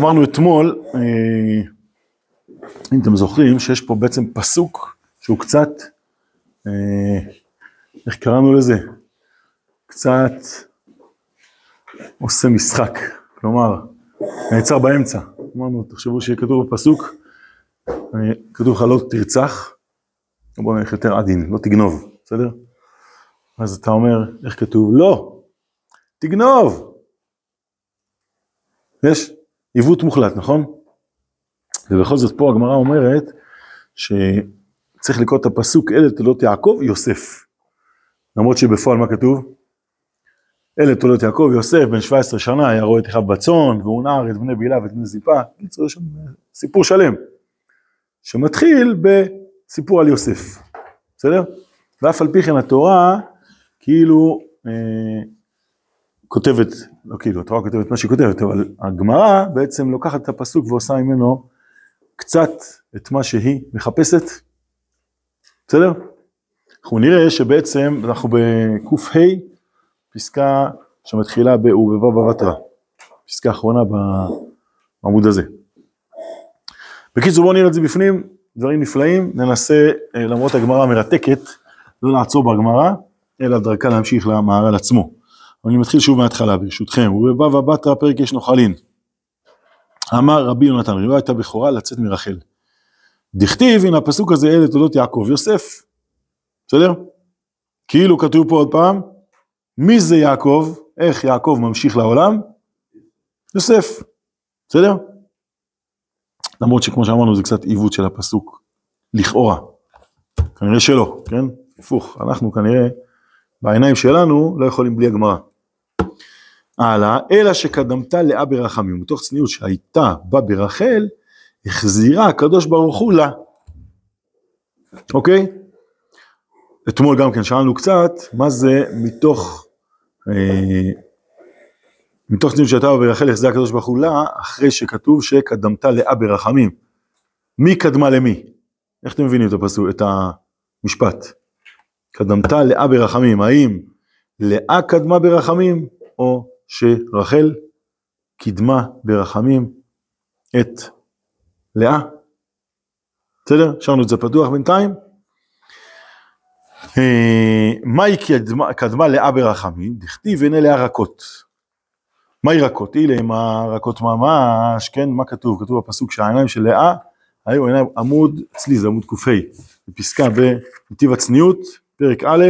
אמרנו אתמול, אה, אם אתם זוכרים, שיש פה בעצם פסוק שהוא קצת, אה, איך קראנו לזה? קצת עושה משחק, כלומר, נעצר באמצע. אמרנו, תחשבו שיהיה כתוב בפסוק, אה, כתוב לך לא תרצח, בוא נלך יותר עדין, לא תגנוב, בסדר? אז אתה אומר, איך כתוב? לא, תגנוב. יש עיוות מוחלט, נכון? ובכל זאת פה הגמרא אומרת שצריך לקרוא את הפסוק אלה תולדות יעקב יוסף. למרות שבפועל מה כתוב? אלה תולדות יעקב יוסף בן 17 שנה היה רואה את אחיו בצאן והוא נער את בני בילה ואת בני זיפה. קיצור יש שם סיפור שלם. שמתחיל בסיפור על יוסף. בסדר? ואף על פי כן התורה כאילו אה, כותבת, לא כאילו, התורה כותבת מה שהיא כותבת, אבל הגמרא בעצם לוקחת את הפסוק ועושה ממנו קצת את מה שהיא מחפשת, בסדר? אנחנו נראה שבעצם אנחנו בק"ה, פסקה שמתחילה ב"ובבא בתרא", פסקה אחרונה בעמוד הזה. בקיצור בואו נראה את זה בפנים, דברים נפלאים, ננסה, אה, למרות הגמרא המרתקת, לא לעצור בגמרא, אלא דרכה להמשיך למהר"ל עצמו. אני מתחיל שוב מההתחלה ברשותכם, ובבבא בתרא פרק יש נוחלין. אמר רבי יונתן, ריבה הייתה בכורה לצאת מרחל. דכתיב, הנה הפסוק הזה, אלה תולדות יעקב יוסף. בסדר? כאילו כתוב פה עוד פעם, מי זה יעקב? איך יעקב ממשיך לעולם? יוסף. בסדר? למרות שכמו שאמרנו זה קצת עיוות של הפסוק, לכאורה. כנראה שלא, כן? הפוך, אנחנו כנראה בעיניים שלנו לא יכולים בלי הגמרא. הלאה, אלא שקדמתה לאה ברחמים, מתוך צניעות שהייתה בה ברחל, החזירה הקדוש ברוך הוא לה. אוקיי? אתמול גם כן שאלנו קצת, מה זה מתוך, אה, מתוך צניעות שהייתה בה ברחל, החזירה הקדוש ברוך הוא לה, אחרי שכתוב שקדמתה לאה ברחמים. מי קדמה למי? איך אתם מבינים את הפסוק, את המשפט? קדמתה לאה ברחמים, האם לאה קדמה ברחמים, או שרחל קידמה ברחמים את לאה? בסדר? השארנו את זה פתוח בינתיים. אה, מהי קדמה, קדמה לאה ברחמים? דכתיב הנה לאה רכות. מהי רכות? אלה עם הרכות ממש, כן, מה כתוב? כתוב בפסוק שהעיניים של לאה היו עיניים עמוד, אצלי זה עמוד ק"ה, בפסקה בנתיב הצניעות, פרק א',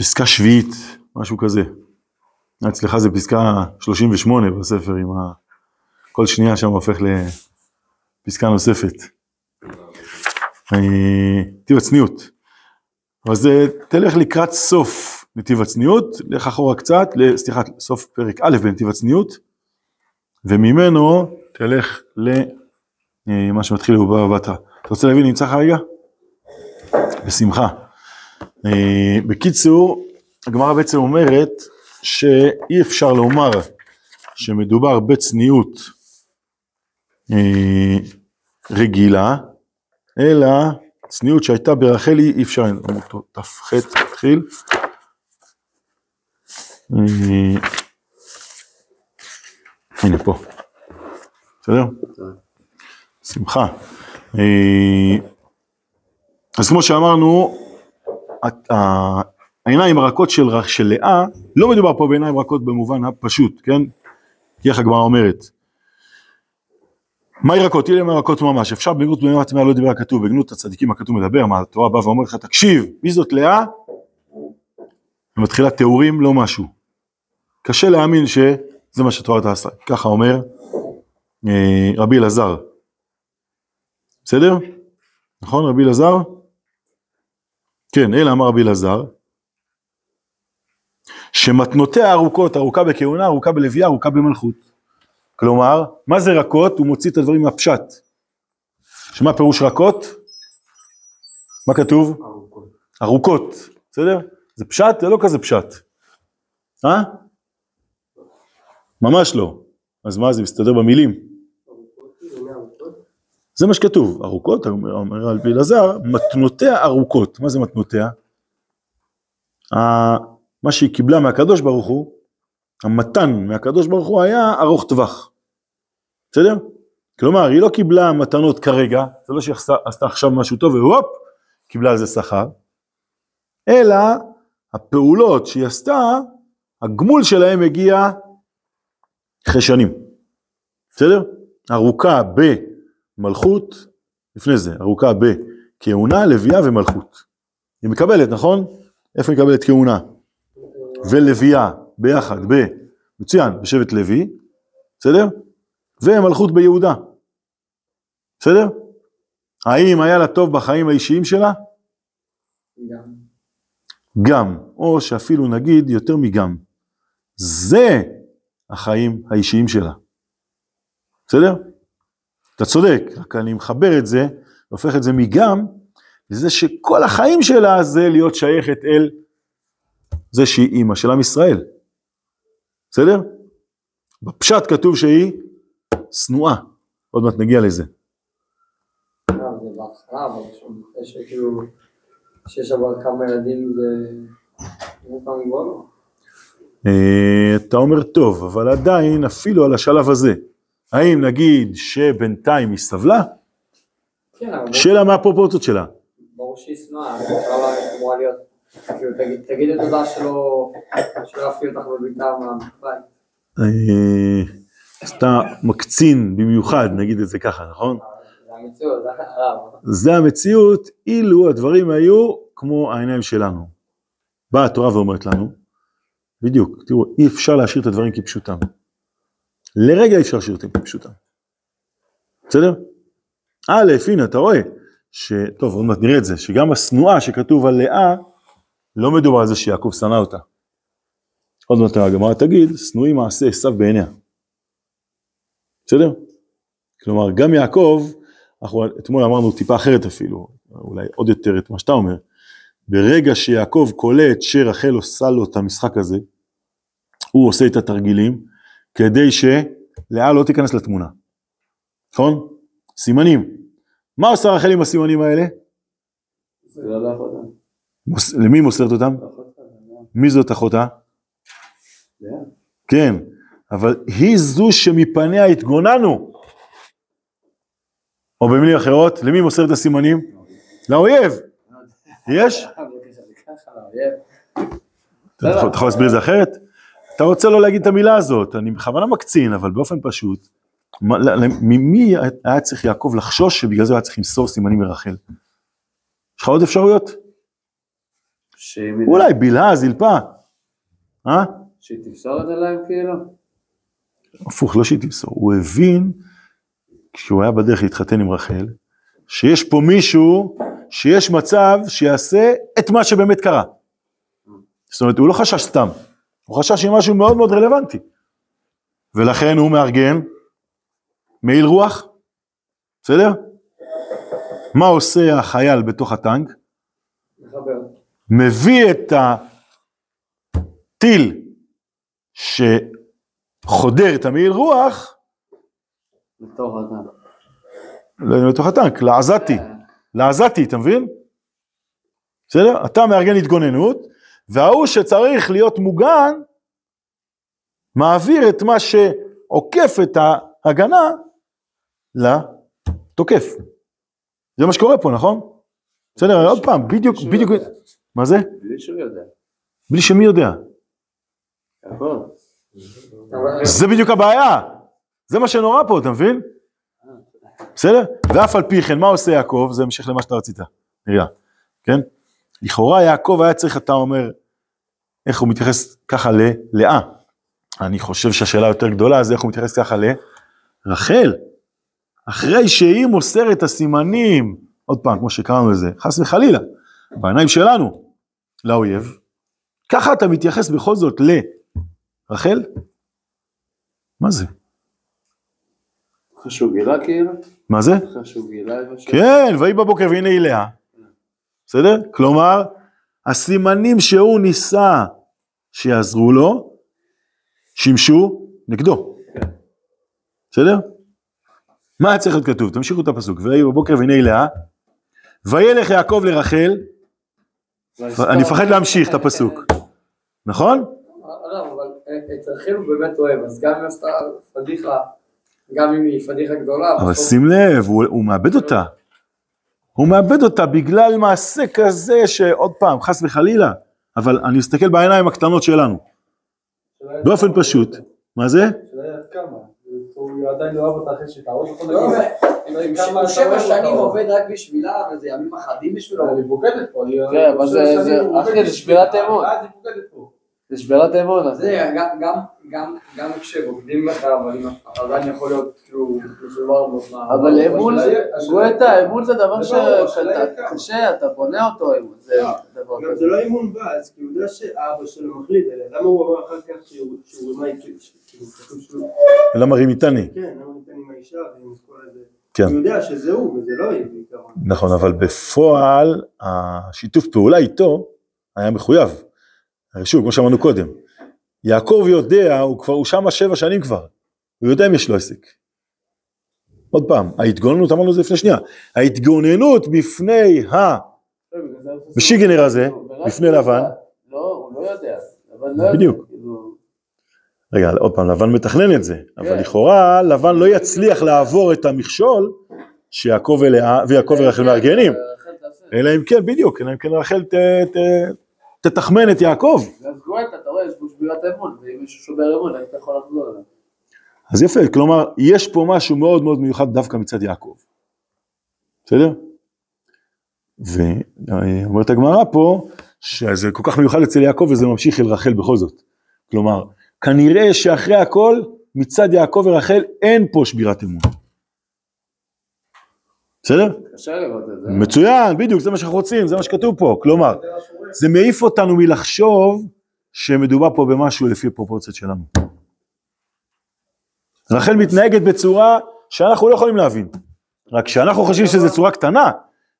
פסקה שביעית, משהו כזה. אצלך זה פסקה 38 בספר, עם ה... כל שנייה שם הופך לפסקה נוספת. נתיב הצניעות. אז תלך לקראת סוף נתיב הצניעות, לך אחורה קצת, סליחה, סוף פרק א' בנתיב הצניעות, וממנו תלך למה שמתחיל בבבא בתרא. אתה רוצה להבין, נמצא לך רגע? בשמחה. אה, בקיצור, הגמרא בעצם אומרת שאי אפשר לומר שמדובר בצניעות אה, רגילה, אלא צניעות שהייתה ברחלי אי אפשר, ת"ח תתחיל. אה, הנה פה, בסדר? שמחה. אז כמו שאמרנו, העיניים הרכות של, של לאה, לא מדובר פה בעיניים רכות במובן הפשוט, כן? כי איך הגמרא אומרת. מהי רכות? אלה מרכות ממש, אפשר בגנות במימה טמאה לא דיבר הכתוב, בגנות הצדיקים הכתוב מדבר, מה התורה באה ואומרת לך, תקשיב, מי זאת לאה? ומתחילה תיאורים, לא משהו. קשה להאמין שזה מה שהתורה תעשה, ככה אומר אה, רבי אלעזר. בסדר? נכון רבי אלעזר? כן, אלא אמר רבי אלעזר, שמתנותיה ארוכות, ארוכה בכהונה, ארוכה בלוויה, ארוכה במלכות. כלומר, מה זה רכות? הוא מוציא את הדברים מהפשט. שמה פירוש רכות? מה כתוב? ארוכות. ארוכות, בסדר? זה פשט? זה לא כזה פשט. אה? ממש לא. אז מה זה מסתדר במילים? זה מה שכתוב, ארוכות, אומר על פי אלעזר, מתנותיה ארוכות, מה זה מתנותיה? מה שהיא קיבלה מהקדוש ברוך הוא, המתן מהקדוש ברוך הוא היה ארוך טווח. בסדר? כלומר, היא לא קיבלה מתנות כרגע, זה לא שהיא עשתה, עכשיו משהו טוב והופ, קיבלה על זה שכר, אלא הפעולות שהיא עשתה, הגמול שלהם הגיע אחרי שנים. בסדר? ארוכה במלכות, לפני זה, ארוכה בכהונה, לוויה ומלכות. היא מקבלת, נכון? איפה היא מקבלת כהונה? ולוויה ביחד, ב... מצוין, בשבט לוי, בסדר? ומלכות ביהודה. בסדר? האם היה לה טוב בחיים האישיים שלה? גם. גם, או שאפילו נגיד יותר מגם. זה החיים האישיים שלה. בסדר? אתה צודק, רק אני מחבר את זה, והופך את זה מגם, לזה שכל החיים שלה זה להיות שייכת אל זה שהיא אימא של עם ישראל. בסדר? בפשט כתוב שהיא שנואה, עוד מעט נגיע לזה. אה, אתה אומר טוב, אבל עדיין אפילו על השלב הזה, האם נגיד שבינתיים היא סבלה? כן, אבל שאלה מה הפרופורציות שלה. ברור שהיא שנואה, אמורה להיות, כאילו, תגיד- תגידי תודה שלא, שלא עפתי אותך בביתה מהבית. אה, אז אתה מקצין במיוחד, נגיד את זה ככה, נכון? הרב. זה המציאות, אילו הדברים היו כמו העיניים שלנו. באה התורה ואומרת לנו, בדיוק, תראו, אי אפשר להשאיר את הדברים כפשוטם. לרגע אי אפשר להשאיר אותם כפשוטם. בסדר? א', הנה, אתה רואה, ש... טוב, עוד מעט נראה את זה, שגם השנואה שכתוב על לאה, לא מדובר על זה שיעקב שנא אותה. עוד מעט הגמרא תגיד, שנואי מעשה עשיו בעיניה. בסדר? כלומר, גם יעקב, אנחנו אתמול אמרנו טיפה אחרת אפילו, אולי עוד יותר את מה שאתה אומר. ברגע שיעקב קולט שרחל עושה לו את המשחק הזה, הוא עושה את התרגילים, כדי שלאה לא תיכנס לתמונה. נכון? סימנים. מה עושה רחל עם הסימנים האלה? מוס... למי היא מוסרת אותם? מי זאת אחותה? כן, אבל היא זו שמפניה התגוננו. או במילים אחרות, למי היא מוסרת את הסימנים? לאויב. יש? אתה יכול להסביר את זה אחרת? אתה רוצה לא להגיד את המילה הזאת, אני בכוונה מקצין, אבל באופן פשוט, מה- ל- ל- ממי היה צריך יעקב לחשוש שבגלל זה היה צריך למסור סימנים מרחל? יש לך עוד אפשרויות? אולי בלהה, זלפה. אה? שהיא תמסור את זה להם כאילו? הפוך, לא שהיא תמסור, הוא הבין, כשהוא היה בדרך להתחתן עם רחל, שיש פה מישהו, שיש מצב שיעשה את מה שבאמת קרה. זאת אומרת, הוא לא חשש סתם, הוא חשש עם משהו מאוד מאוד רלוונטי. ולכן הוא מארגן מעיל רוח, בסדר? מה עושה החייל בתוך הטנק? מחבר. מביא את הטיל שחודר את המעיל רוח, לתוך אדם. לא לתוך הטנק, לעזתי, לעזתי, אתה מבין? בסדר? אתה מארגן התגוננות, וההוא שצריך להיות מוגן, מעביר את מה שעוקף את ההגנה לתוקף. זה מה שקורה פה, נכון? בסדר, עוד פעם, בדיוק, בדיוק. מה זה? בלי שהוא יודע. בלי שמי יודע. אבל- זה בדיוק הבעיה, זה מה שנורא פה, אתה מבין? בסדר? ואף על פי כן, מה עושה יעקב? זה המשך למה שאתה רצית, נראה, כן? לכאורה יעקב היה צריך, אתה אומר, איך הוא מתייחס ככה ללאה. אני חושב שהשאלה היותר גדולה זה איך הוא מתייחס ככה לרחל. אחרי שהיא מוסרת הסימנים, עוד פעם, כמו שקראנו לזה, חס וחלילה, בעיניים שלנו, לאויב, ככה אתה מתייחס בכל זאת לרחל? מה זה? שהוא גילה כאילו? מה זה? שהוא גילה. כן, ויהי בבוקר והנה היא לאה. בסדר? כלומר, הסימנים שהוא ניסה שיעזרו לו, שימשו נגדו. בסדר? מה היה צריך להיות כתוב? תמשיכו את הפסוק. ויהי בבוקר והנה היא לאה. וילך יעקב לרחל, אני מפחד להמשיך את הפסוק. נכון? הרב, אבל את רחל הוא באמת אוהב, אז גם אם עשתה פדיחה, גם אם היא פדיחה גדולה, אבל שים לב, הוא מאבד אותה. הוא מאבד אותה בגלל מעשה כזה שעוד פעם, חס וחלילה, אבל אני מסתכל בעיניים הקטנות שלנו, באופן פשוט. מה זה? הוא עדיין לא אוהב אותה אחרי שתהרוג אותו. לא, שבע שנים. עובד רק בשבילה, וזה ימים אחדים בשבילו. היא בוגדת פה. כן, אבל זה- שבע זה- אחי, שבירת בשבילה, אמון. זה שבירת אמון, זה גם, גם, כשבוגדים בך, אבל עדיין יכול להיות כאילו מסובר באופנה. אבל אמון גואטה, אמון זה דבר כמה. שקשה, אתה בונה אותו אמון, זה לא, לא אימון באז, כי הוא יודע שאבא שלו מחליט, למה הוא אמר אחר כך שהוא רימה איתי, למה רים איתני? כן, למה ניתן עם האישה ועם כל הזה, כן. הוא יודע שזה הוא וזה לא היא בעיקרון. נכון, אבל בפועל, השיתוף פעולה איתו היה מחויב. הרי שוב, כמו שאמרנו קודם, יעקב יודע, הוא כבר, הוא שם שבע שנים כבר, הוא יודע אם יש לו עסק. עוד פעם, ההתגוננות, אמרנו את זה לפני שנייה, ההתגוננות בפני ה... בשיגנר הזה, לפני לבן. לא, הוא לא יודע. לבן לא יודע. בדיוק. כאילו, רגע, עוד פעם, לבן מתכנן את זה, אבל כן. לכאורה לבן לא יצליח לעבור את המכשול שיעקב ויעקב ורחל מארגנים, רחל תעשה. אלא אם כן, בדיוק, אלא אם כן רחל תתחמן את יעקב. שבירת אמון, ואם מישהו שובר אמון, אתה יכול לחזור אליו? אז יפה, כלומר, יש פה משהו מאוד מאוד מיוחד דווקא מצד יעקב. בסדר? ואומרת הגמרא פה, שזה כל כך מיוחד אצל יעקב וזה ממשיך אל רחל בכל זאת. כלומר, כנראה שאחרי הכל, מצד יעקב ורחל אין פה שבירת אמון. בסדר? זה. מצוין, בדיוק, זה מה שאנחנו רוצים, זה מה שכתוב פה. כלומר, זה מעיף אותנו מלחשוב שמדובר פה במשהו לפי הפרופורציות שלנו. רחל מתנהגת בצורה שאנחנו לא יכולים להבין. רק שאנחנו חושבים שזו צורה קטנה,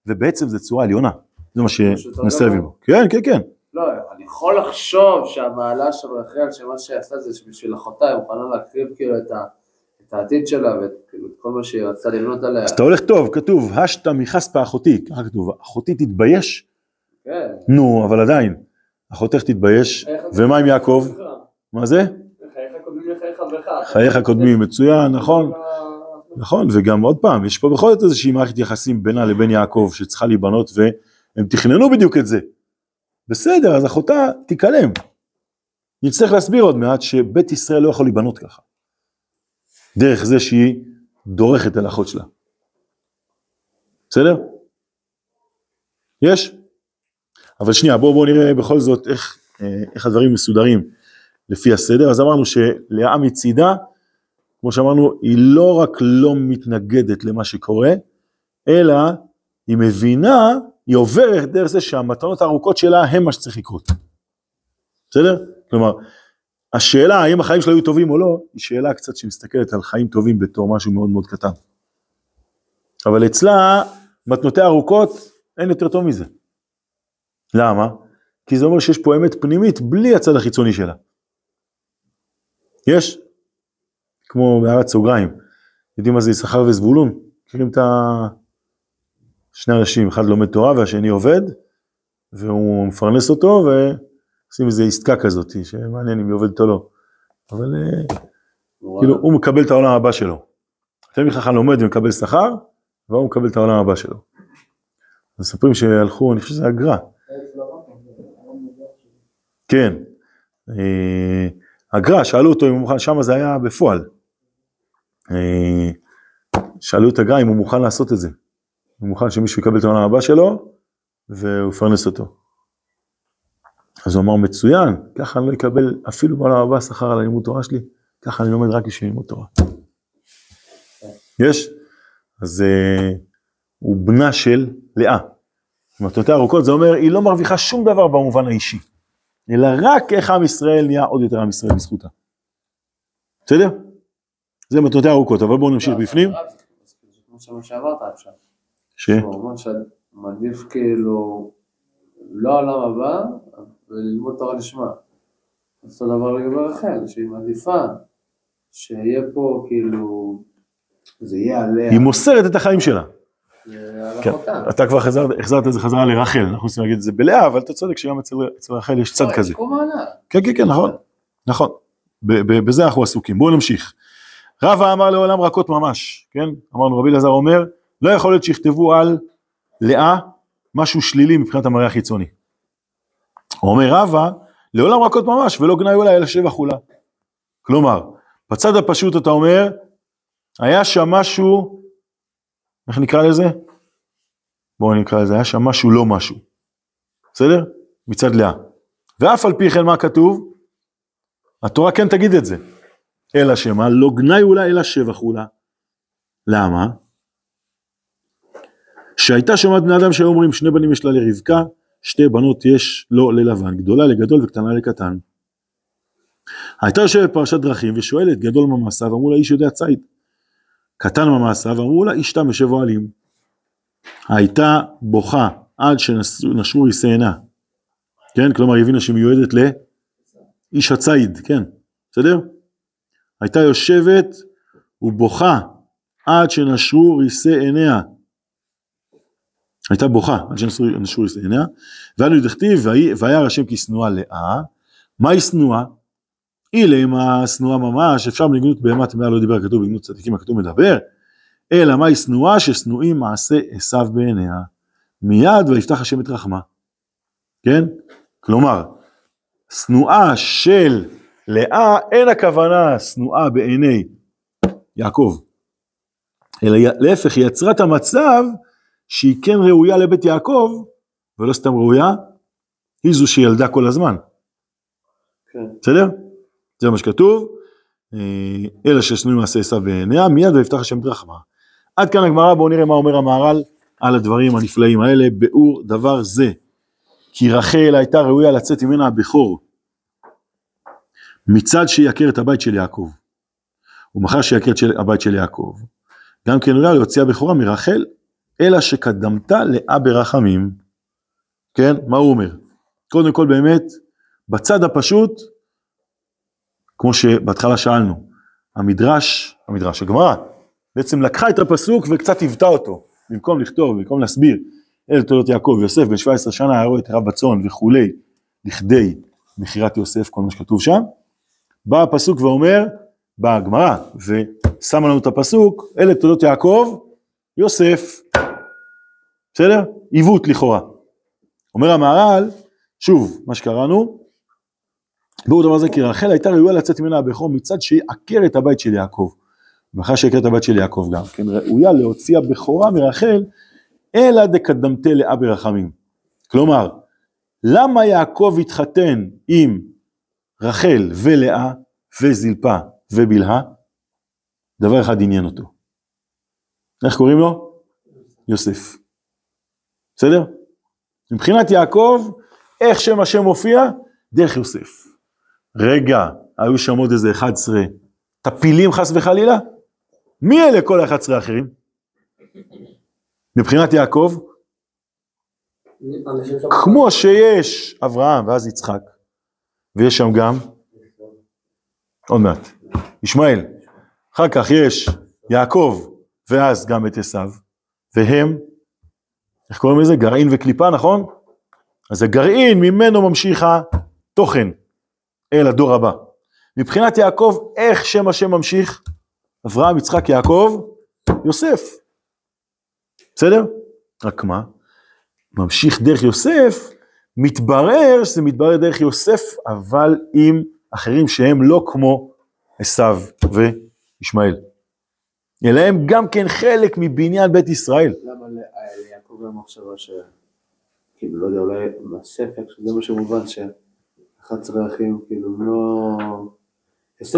ובעצם זו צורה עליונה. זה מה שננסה להבין. כן, כן, כן. לא, אני יכול לחשוב שהמעלה של רחל, שמה שהיא עשתה זה שבשביל אחותה היא מוכנה להקריב כאילו את ה- את העתיד שלה ואת כאילו, כל מה שהיא רצתה לבנות עליה. אז אתה הולך טוב, כתוב, השתא מכספא אחותי, ככה כתוב, אחותי תתבייש? כן, נו, אבל עדיין, אחותך תתבייש, ומה עם יעקב? מה זה? חייך קודמים קודמים, מצוין, נכון. נכון, וגם עוד פעם, יש פה בכל זאת איזושהי מערכת יחסים בינה לבין יעקב שצריכה להיבנות והם תכננו בדיוק את זה. בסדר, אז אחותה תיכלם. נצטרך להסביר עוד מעט שבית ישראל לא יכול להיבנות ככה. דרך זה שהיא דורכת על אחות שלה. בסדר? יש? אבל שנייה, בואו בוא נראה בכל זאת איך, אה, איך הדברים מסודרים לפי הסדר. אז אמרנו שלאה מצידה, כמו שאמרנו, היא לא רק לא מתנגדת למה שקורה, אלא היא מבינה, היא עוברת דרך זה שהמתנות הארוכות שלה הם מה שצריך לקרות. בסדר? כלומר, השאלה האם החיים שלה היו טובים או לא, היא שאלה קצת שמסתכלת על חיים טובים בתור משהו מאוד מאוד קטן. אבל אצלה, מתנותיה ארוכות, אין יותר טוב מזה. למה? כי זה אומר שיש פה אמת פנימית בלי הצד החיצוני שלה. יש? כמו בהערת סוגריים, יודעים מה זה יששכר וזבולון? מכירים את ה... שני אנשים, אחד לומד תורה והשני עובד, והוא מפרנס אותו ועושים איזה עסקה כזאת, שמעניין אם היא עובדת או לא. אבל אה, כאילו הוא מקבל את העולם הבא שלו. תלמיד חכם לומד ומקבל שכר, והוא מקבל את העולם הבא שלו. מספרים שהלכו, אני חושב שזה הגר"א, כן. אה, הגר"א, שאלו אותו אם הוא מוכן, שם זה היה בפועל. אה, שאלו את הגר"א אם הוא מוכן לעשות את זה. הוא מוכן שמישהו יקבל את העולם הבא שלו, והוא יפרנס אותו. אז הוא אמר, מצוין, ככה אני לא אקבל אפילו בעולם הבא שכר על הלימוד תורה שלי, ככה אני לומד רק בשביל לימוד תורה. יש? אז אה, הוא בנה של לאה. מתנותיה ארוכות זה אומר, היא לא מרוויחה שום דבר במובן האישי, אלא רק איך עם ישראל נהיה עוד יותר עם ישראל בזכותה. בסדר? זה מתנותיה ארוכות, אבל בואו נמשיך בפנים. שאמרת עכשיו. ש... הוא אומר שעדיף כאילו לא עולם הבא, וללמוד תורה לשמה. אותו דבר לגבי רחל, שהיא מעדיפה שיהיה פה כאילו, זה יהיה עליה, היא מוסרת את החיים שלה. כן. אתה כבר חזרת, החזרת את זה חזרה לרחל, אנחנו רוצים להגיד את זה בלאה, אבל אתה צודק שגם אצל, רחל יש צד לא, כזה. כן, כן, כן, נכון. נכון. בזה אנחנו עסוקים. בואו נמשיך. רבא אמר לעולם רכות ממש, כן? אמרנו רבי אלעזר אומר, לא יכול להיות שיכתבו על לאה משהו שלילי מבחינת המראה החיצוני. אומר רבא, לעולם רכות ממש ולא גנאי אולי אלא שבח אולה. כלומר, בצד הפשוט אתה אומר, היה שם משהו, איך נקרא לזה? בואו נקרא לזה, היה שם משהו לא משהו. בסדר? מצד לאה. ואף על פי כן מה כתוב? התורה כן תגיד את זה. אלא שמה? לא גנאי אולי אלא שבח אולה. למה? שהייתה שומעת בני אדם שהיו אומרים שני בנים יש לה לרבקה, שתי בנות יש לו ללבן, גדולה לגדול וקטנה לקטן. הייתה יושבת בפרשת דרכים ושואלת גדול מה מעשיו, אמרו לה איש יודע ציד. קטן מה מעשיו, אמרו לה איש תם יושב אוהלים. הייתה בוכה עד שנשרו עינה. כן, כלומר היא הבינה שהיא מיועדת לאיש הציד, כן, בסדר? הייתה יושבת ובוכה עד שנשרו ריסי עיניה. הייתה בוכה עד שנשרו ריסי עיניה, ואנו דכתיב וירא השם כי שנואה לאה, מהי שנואה? אילמה שנואה ממש, אפשר בניגנות בהמה טמאה לא דיבר כתוב, בניגנות צדיקים הכתוב מדבר, אלא מהי שנואה ששנואים מעשה עשיו בעיניה, מיד ויפתח השם את רחמה, כן? כלומר, שנואה של לאה אין הכוונה שנואה בעיני יעקב, אלא להפך היא יצרה את המצב שהיא כן ראויה לבית יעקב, ולא סתם ראויה, היא זו שילדה כל הזמן. כן. בסדר? זה מה שכתוב, אה, אלא ששנואים מעשה עשיו בעיניה, מיד ויפתח השם את רחמה. עד כאן הגמרא, בואו נראה מה אומר המהר"ל על הדברים הנפלאים האלה, ביאור דבר זה. כי רחל הייתה ראויה לצאת ממנה הבכור, מצד שיעקר את הבית של יעקב. ומחר שיעקר את הבית של יעקב, גם כן ראויה להוציאה בכורה מרחל, אלא שקדמתה לאה ברחמים. כן, מה הוא אומר? קודם כל באמת, בצד הפשוט, כמו שבהתחלה שאלנו, המדרש, המדרש, הגמרא, בעצם לקחה את הפסוק וקצת היוותה אותו, במקום לכתוב, במקום להסביר, אל תולדות יעקב, יוסף בן 17 שנה היה רואה את רב הצאן וכולי, לכדי מכירת יוסף, כל מה שכתוב שם, בא הפסוק ואומר, באה הגמרא, ושמה לנו את הפסוק, אלה תולדות יעקב, יוסף, בסדר? עיוות לכאורה. אומר המהר"ל, שוב, מה שקראנו, ברור דבר זה כי רחל הייתה ראויה לצאת ממנה הבכור מצד שיעקר את הבית של יעקב. ואחר שיעקר את הבית של יעקב גם, כן, ראויה להוציא הבכורה מרחל, אלא דקדמתי לאה ברחמים. כלומר, למה יעקב התחתן עם רחל ולאה וזלפה ובלהה? דבר אחד עניין אותו. איך קוראים לו? יוסף. בסדר? מבחינת יעקב, איך שם השם מופיע? דרך יוסף. רגע, היו שם עוד איזה 11 טפילים חס וחלילה? מי אלה כל ה-11 האחרים? מבחינת יעקב, כמו שיש אברהם ואז יצחק, ויש שם גם, עוד מעט, ישמעאל, אחר כך יש יעקב ואז גם את עשיו, והם, איך קוראים לזה? גרעין וקליפה, נכון? אז הגרעין ממנו ממשיך התוכן אל הדור הבא. מבחינת יעקב, איך שם השם ממשיך? אברהם, יצחק, יעקב, יוסף. בסדר? רק מה? ממשיך דרך יוסף, מתברר שזה מתברר דרך יוסף, אבל עם אחרים שהם לא כמו עשיו וישמעאל. אלא הם גם כן חלק מבניין בית ישראל. למה ל- ליעקב היה מחשבה ש... כאילו, לא יודע, אולי מהספק, שזה מה שמובן, ש-11 אחים, כאילו, הם לא...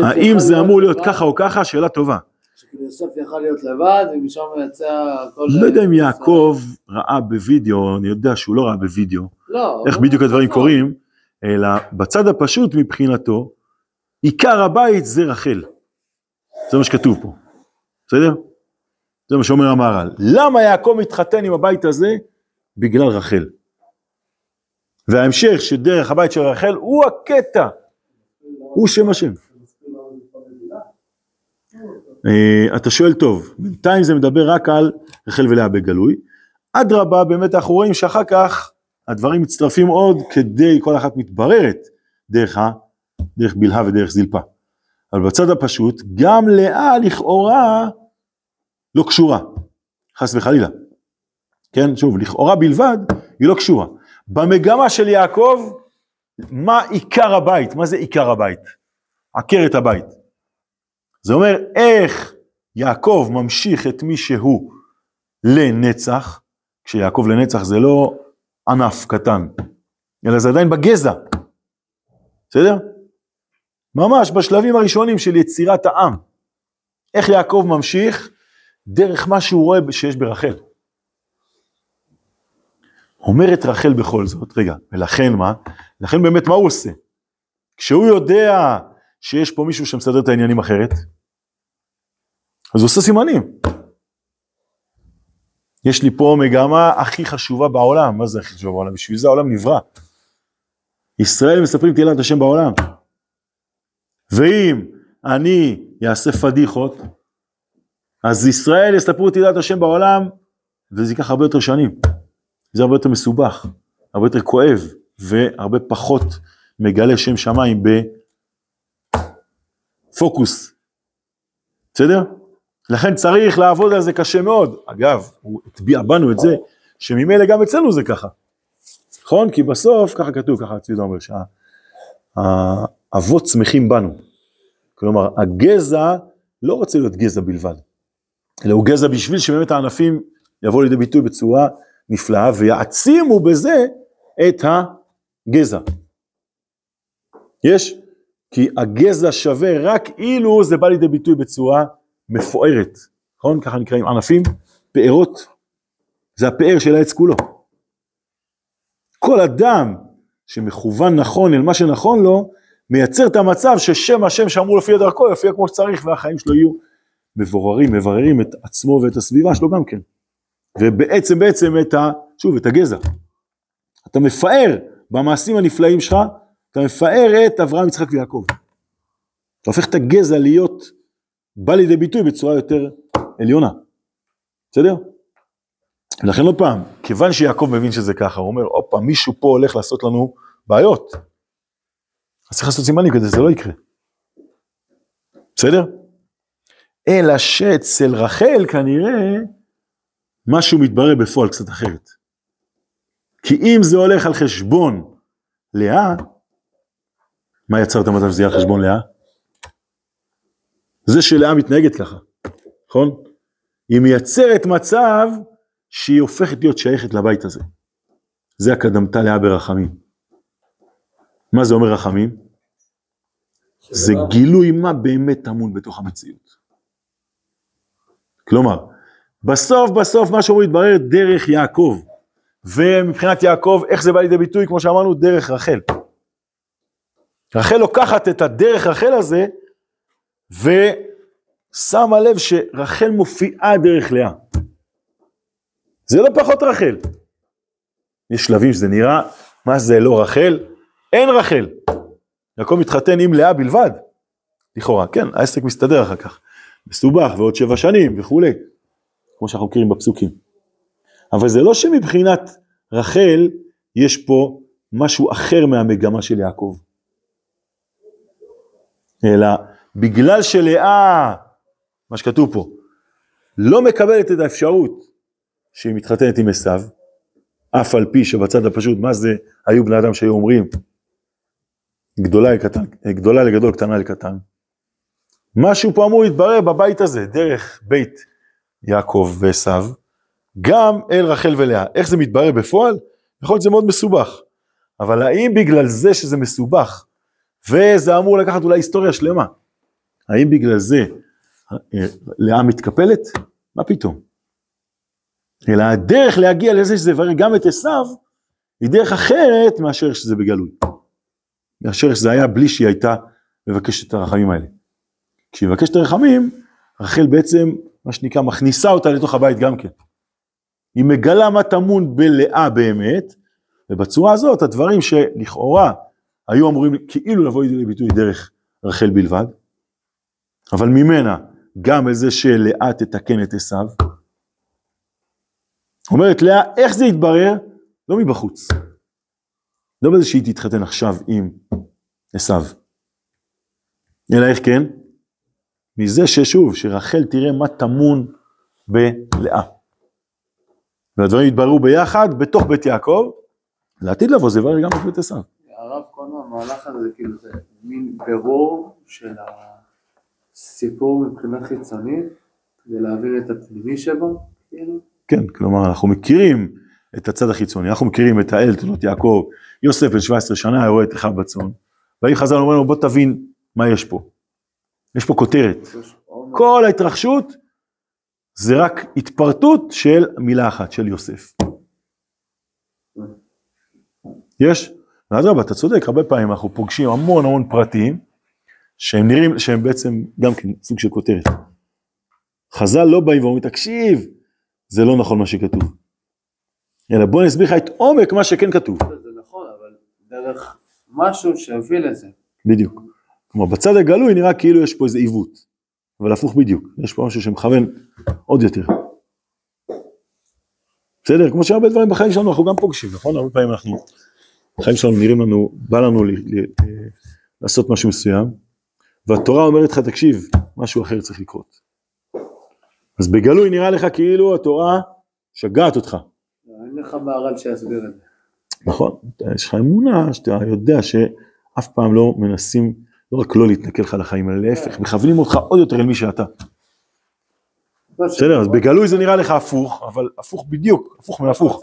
האם זה אמור להיות ככה או ככה? שאלה טובה. שכאילו יוסף יכל להיות לבד, ומשם יצא כל... לא יודע אם ישראל. יעקב ראה בווידאו, אני יודע שהוא לא ראה בווידאו, לא, איך לא, בדיוק הדברים. קורים, אלא בצד הפשוט מבחינתו, עיקר הבית זה רחל. זה מה שכתוב פה, בסדר? זה מה שאומר המהר"ל. למה יעקב מתחתן עם הבית הזה? בגלל רחל. וההמשך שדרך הבית של רחל הוא הקטע, הוא שם השם. אה, אתה שואל טוב, בינתיים זה מדבר רק על רחל ולאה בגלוי. אדרבה, באמת אנחנו רואים שאחר כך הדברים מצטרפים עוד כדי, כל אחת מתבררת דרך, ה, דרך בלהה ודרך זלפה. אבל בצד הפשוט, גם לאה לכאורה לא קשורה, חס וחלילה. כן, שוב, לכאורה בלבד, היא לא קשורה. במגמה של יעקב, מה עיקר הבית? מה זה עיקר הבית? עקרת הבית. זה אומר, איך יעקב ממשיך את מי שהוא לנצח, כשיעקב לנצח זה לא ענף קטן, אלא זה עדיין בגזע, בסדר? ממש בשלבים הראשונים של יצירת העם. איך יעקב ממשיך? דרך מה שהוא רואה שיש ברחל. אומרת רחל בכל זאת, רגע, ולכן מה? לכן באמת מה הוא עושה? כשהוא יודע שיש פה מישהו שמסדר את העניינים אחרת, אז הוא עושה סימנים. יש לי פה מגמה הכי חשובה בעולם, מה זה הכי חשובה בעולם? בשביל זה העולם נברא. ישראל מספרים תהילת השם בעולם. ואם אני אעשה פדיחות, אז ישראל יספרו תהילת השם בעולם, וזה ייקח הרבה יותר שנים. זה הרבה יותר מסובך, הרבה יותר כואב, והרבה פחות מגלה שם שמיים בפוקוס. בסדר? לכן צריך לעבוד על זה קשה מאוד. אגב, הוא הטביע בנו את זה, שממילא גם אצלנו זה ככה. נכון? כי בסוף, ככה כתוב, ככה צבידה אומר, שהאבות שמחים בנו. כלומר, הגזע לא רוצה להיות גזע בלבד, אלא הוא גזע בשביל שבאמת הענפים יבואו לידי ביטוי בצורה נפלאה, ויעצימו בזה את הגזע. יש? כי הגזע שווה רק אילו זה בא לידי ביטוי בצורה מפוארת, נכון? ככה נקראים ענפים, פארות, זה הפאר של העץ כולו. כל אדם שמכוון נכון אל מה שנכון לו, מייצר את המצב ששם השם שאמור לפי דרכו יופיע כמו שצריך והחיים שלו יהיו מבוררים, מבררים את עצמו ואת הסביבה שלו גם כן. ובעצם בעצם את ה... שוב, את הגזע. אתה מפאר במעשים הנפלאים שלך, אתה מפאר את אברהם, יצחק ויעקב. אתה הופך את הגזע להיות, בא לידי ביטוי בצורה יותר עליונה. בסדר? ולכן עוד פעם, כיוון שיעקב מבין שזה ככה, הוא אומר, הופה, מישהו פה הולך לעשות לנו בעיות. אז צריך לעשות סימנים כדי שזה לא יקרה. בסדר? אלא שאצל רחל כנראה משהו מתברר בפועל קצת אחרת. כי אם זה הולך על חשבון לאה, מה יצר את המצב שזה יהיה על חשבון לאה? זה שלאה מתנהגת ככה, נכון? היא מייצרת מצב שהיא הופכת להיות שייכת לבית הזה. זה הקדמתה לאה ברחמים. מה זה אומר רחמים? זה גילוי מה באמת טמון בתוך המציאות. כלומר, בסוף בסוף מה שאומרים מתברר דרך יעקב. ומבחינת יעקב, איך זה בא לידי ביטוי? כמו שאמרנו, דרך רחל. רחל לוקחת את הדרך רחל הזה, ושמה לב שרחל מופיעה דרך לאה. זה לא פחות רחל. יש שלבים שזה נראה, מה זה לא רחל? אין רחל. יעקב מתחתן עם לאה בלבד, לכאורה, כן, העסק מסתדר אחר כך. מסובך ועוד שבע שנים וכולי, כמו שאנחנו מכירים בפסוקים. אבל זה לא שמבחינת רחל יש פה משהו אחר מהמגמה של יעקב. אלא בגלל שלאה, מה שכתוב פה, לא מקבלת את האפשרות שהיא מתחתנת עם עשיו, אף על פי שבצד הפשוט, מה זה היו בני אדם שהיו אומרים, גדולה, לקטן, גדולה לגדול, קטנה לקטן. משהו פה אמור להתברר בבית הזה, דרך בית יעקב ועשיו, גם אל רחל ולאה. איך זה מתברר בפועל? יכול להיות שזה מאוד מסובך. אבל האם בגלל זה שזה מסובך, וזה אמור לקחת אולי היסטוריה שלמה, האם בגלל זה אה, לאה מתקפלת? מה פתאום? אלא הדרך להגיע לזה שזה יברר גם את עשיו, היא דרך אחרת מאשר שזה בגלוי. מאשר שזה היה בלי שהיא הייתה מבקשת את הרחמים האלה. כשהיא מבקשת את הרחמים, רחל בעצם, מה שנקרא, מכניסה אותה לתוך הבית גם כן. היא מגלה מה טמון בלאה באמת, ובצורה הזאת הדברים שלכאורה היו אמורים כאילו לבוא לידי ביטוי דרך רחל בלבד, אבל ממנה גם זה שלאה תתקן את עשיו. אומרת לאה, איך זה יתברר? לא מבחוץ. לא בזה שהיא תתחתן עכשיו עם עשיו. אלא איך כן? מזה ששוב, שרחל תראה מה טמון בלאה. והדברים יתבררו ביחד בתוך בית יעקב, לעתיד לבוא זה יברר גם את בית עשיו. הרב כל המהלך הזה, כאילו זה מין בירור של הסיפור מבחינה חיצונית, כדי להבין את הפנימי שבו, כאילו. כן, כלומר אנחנו מכירים את הצד החיצוני, אנחנו מכירים את האל תולדות יעקב, יוסף בן 17 שנה רואה את אחיו בצאן, והאי חז"ל אומר לו בוא תבין מה יש פה. יש פה כותרת. כל ההתרחשות זה רק התפרטות של מילה אחת, של יוסף. יש? ואדרבה, אתה צודק, הרבה פעמים אנחנו פוגשים המון המון פרטים, שהם נראים, שהם בעצם גם כן סוג של כותרת. חז"ל לא באים ואומרים, תקשיב, זה לא נכון מה שכתוב. אלא בוא אני אסביר לך את עומק מה שכן כתוב. זה נכון, אבל דרך משהו שהביא לזה. בדיוק. כלומר, בצד הגלוי נראה כאילו יש פה איזה עיוות, אבל הפוך בדיוק, יש פה משהו שמכוון עוד יותר. בסדר? כמו שהרבה דברים בחיים שלנו אנחנו גם פוגשים, נכון? הרבה פעמים אנחנו, החיים שלנו נראים לנו, בא לנו ל, ל, ל, לעשות משהו מסוים, והתורה אומרת לך, תקשיב, משהו אחר צריך לקרות. אז בגלוי נראה לך כאילו התורה שגעת אותך. אין לך מהר"ל שיסביר את זה. נכון, יש לך אמונה שאתה יודע שאף פעם לא מנסים, לא רק לא להתנכל לך לחיים, אלא להפך, מכוונים אותך עוד יותר אל מי שאתה. בסדר, אז בגלוי זה נראה לך הפוך, אבל הפוך בדיוק, הפוך מהפוך.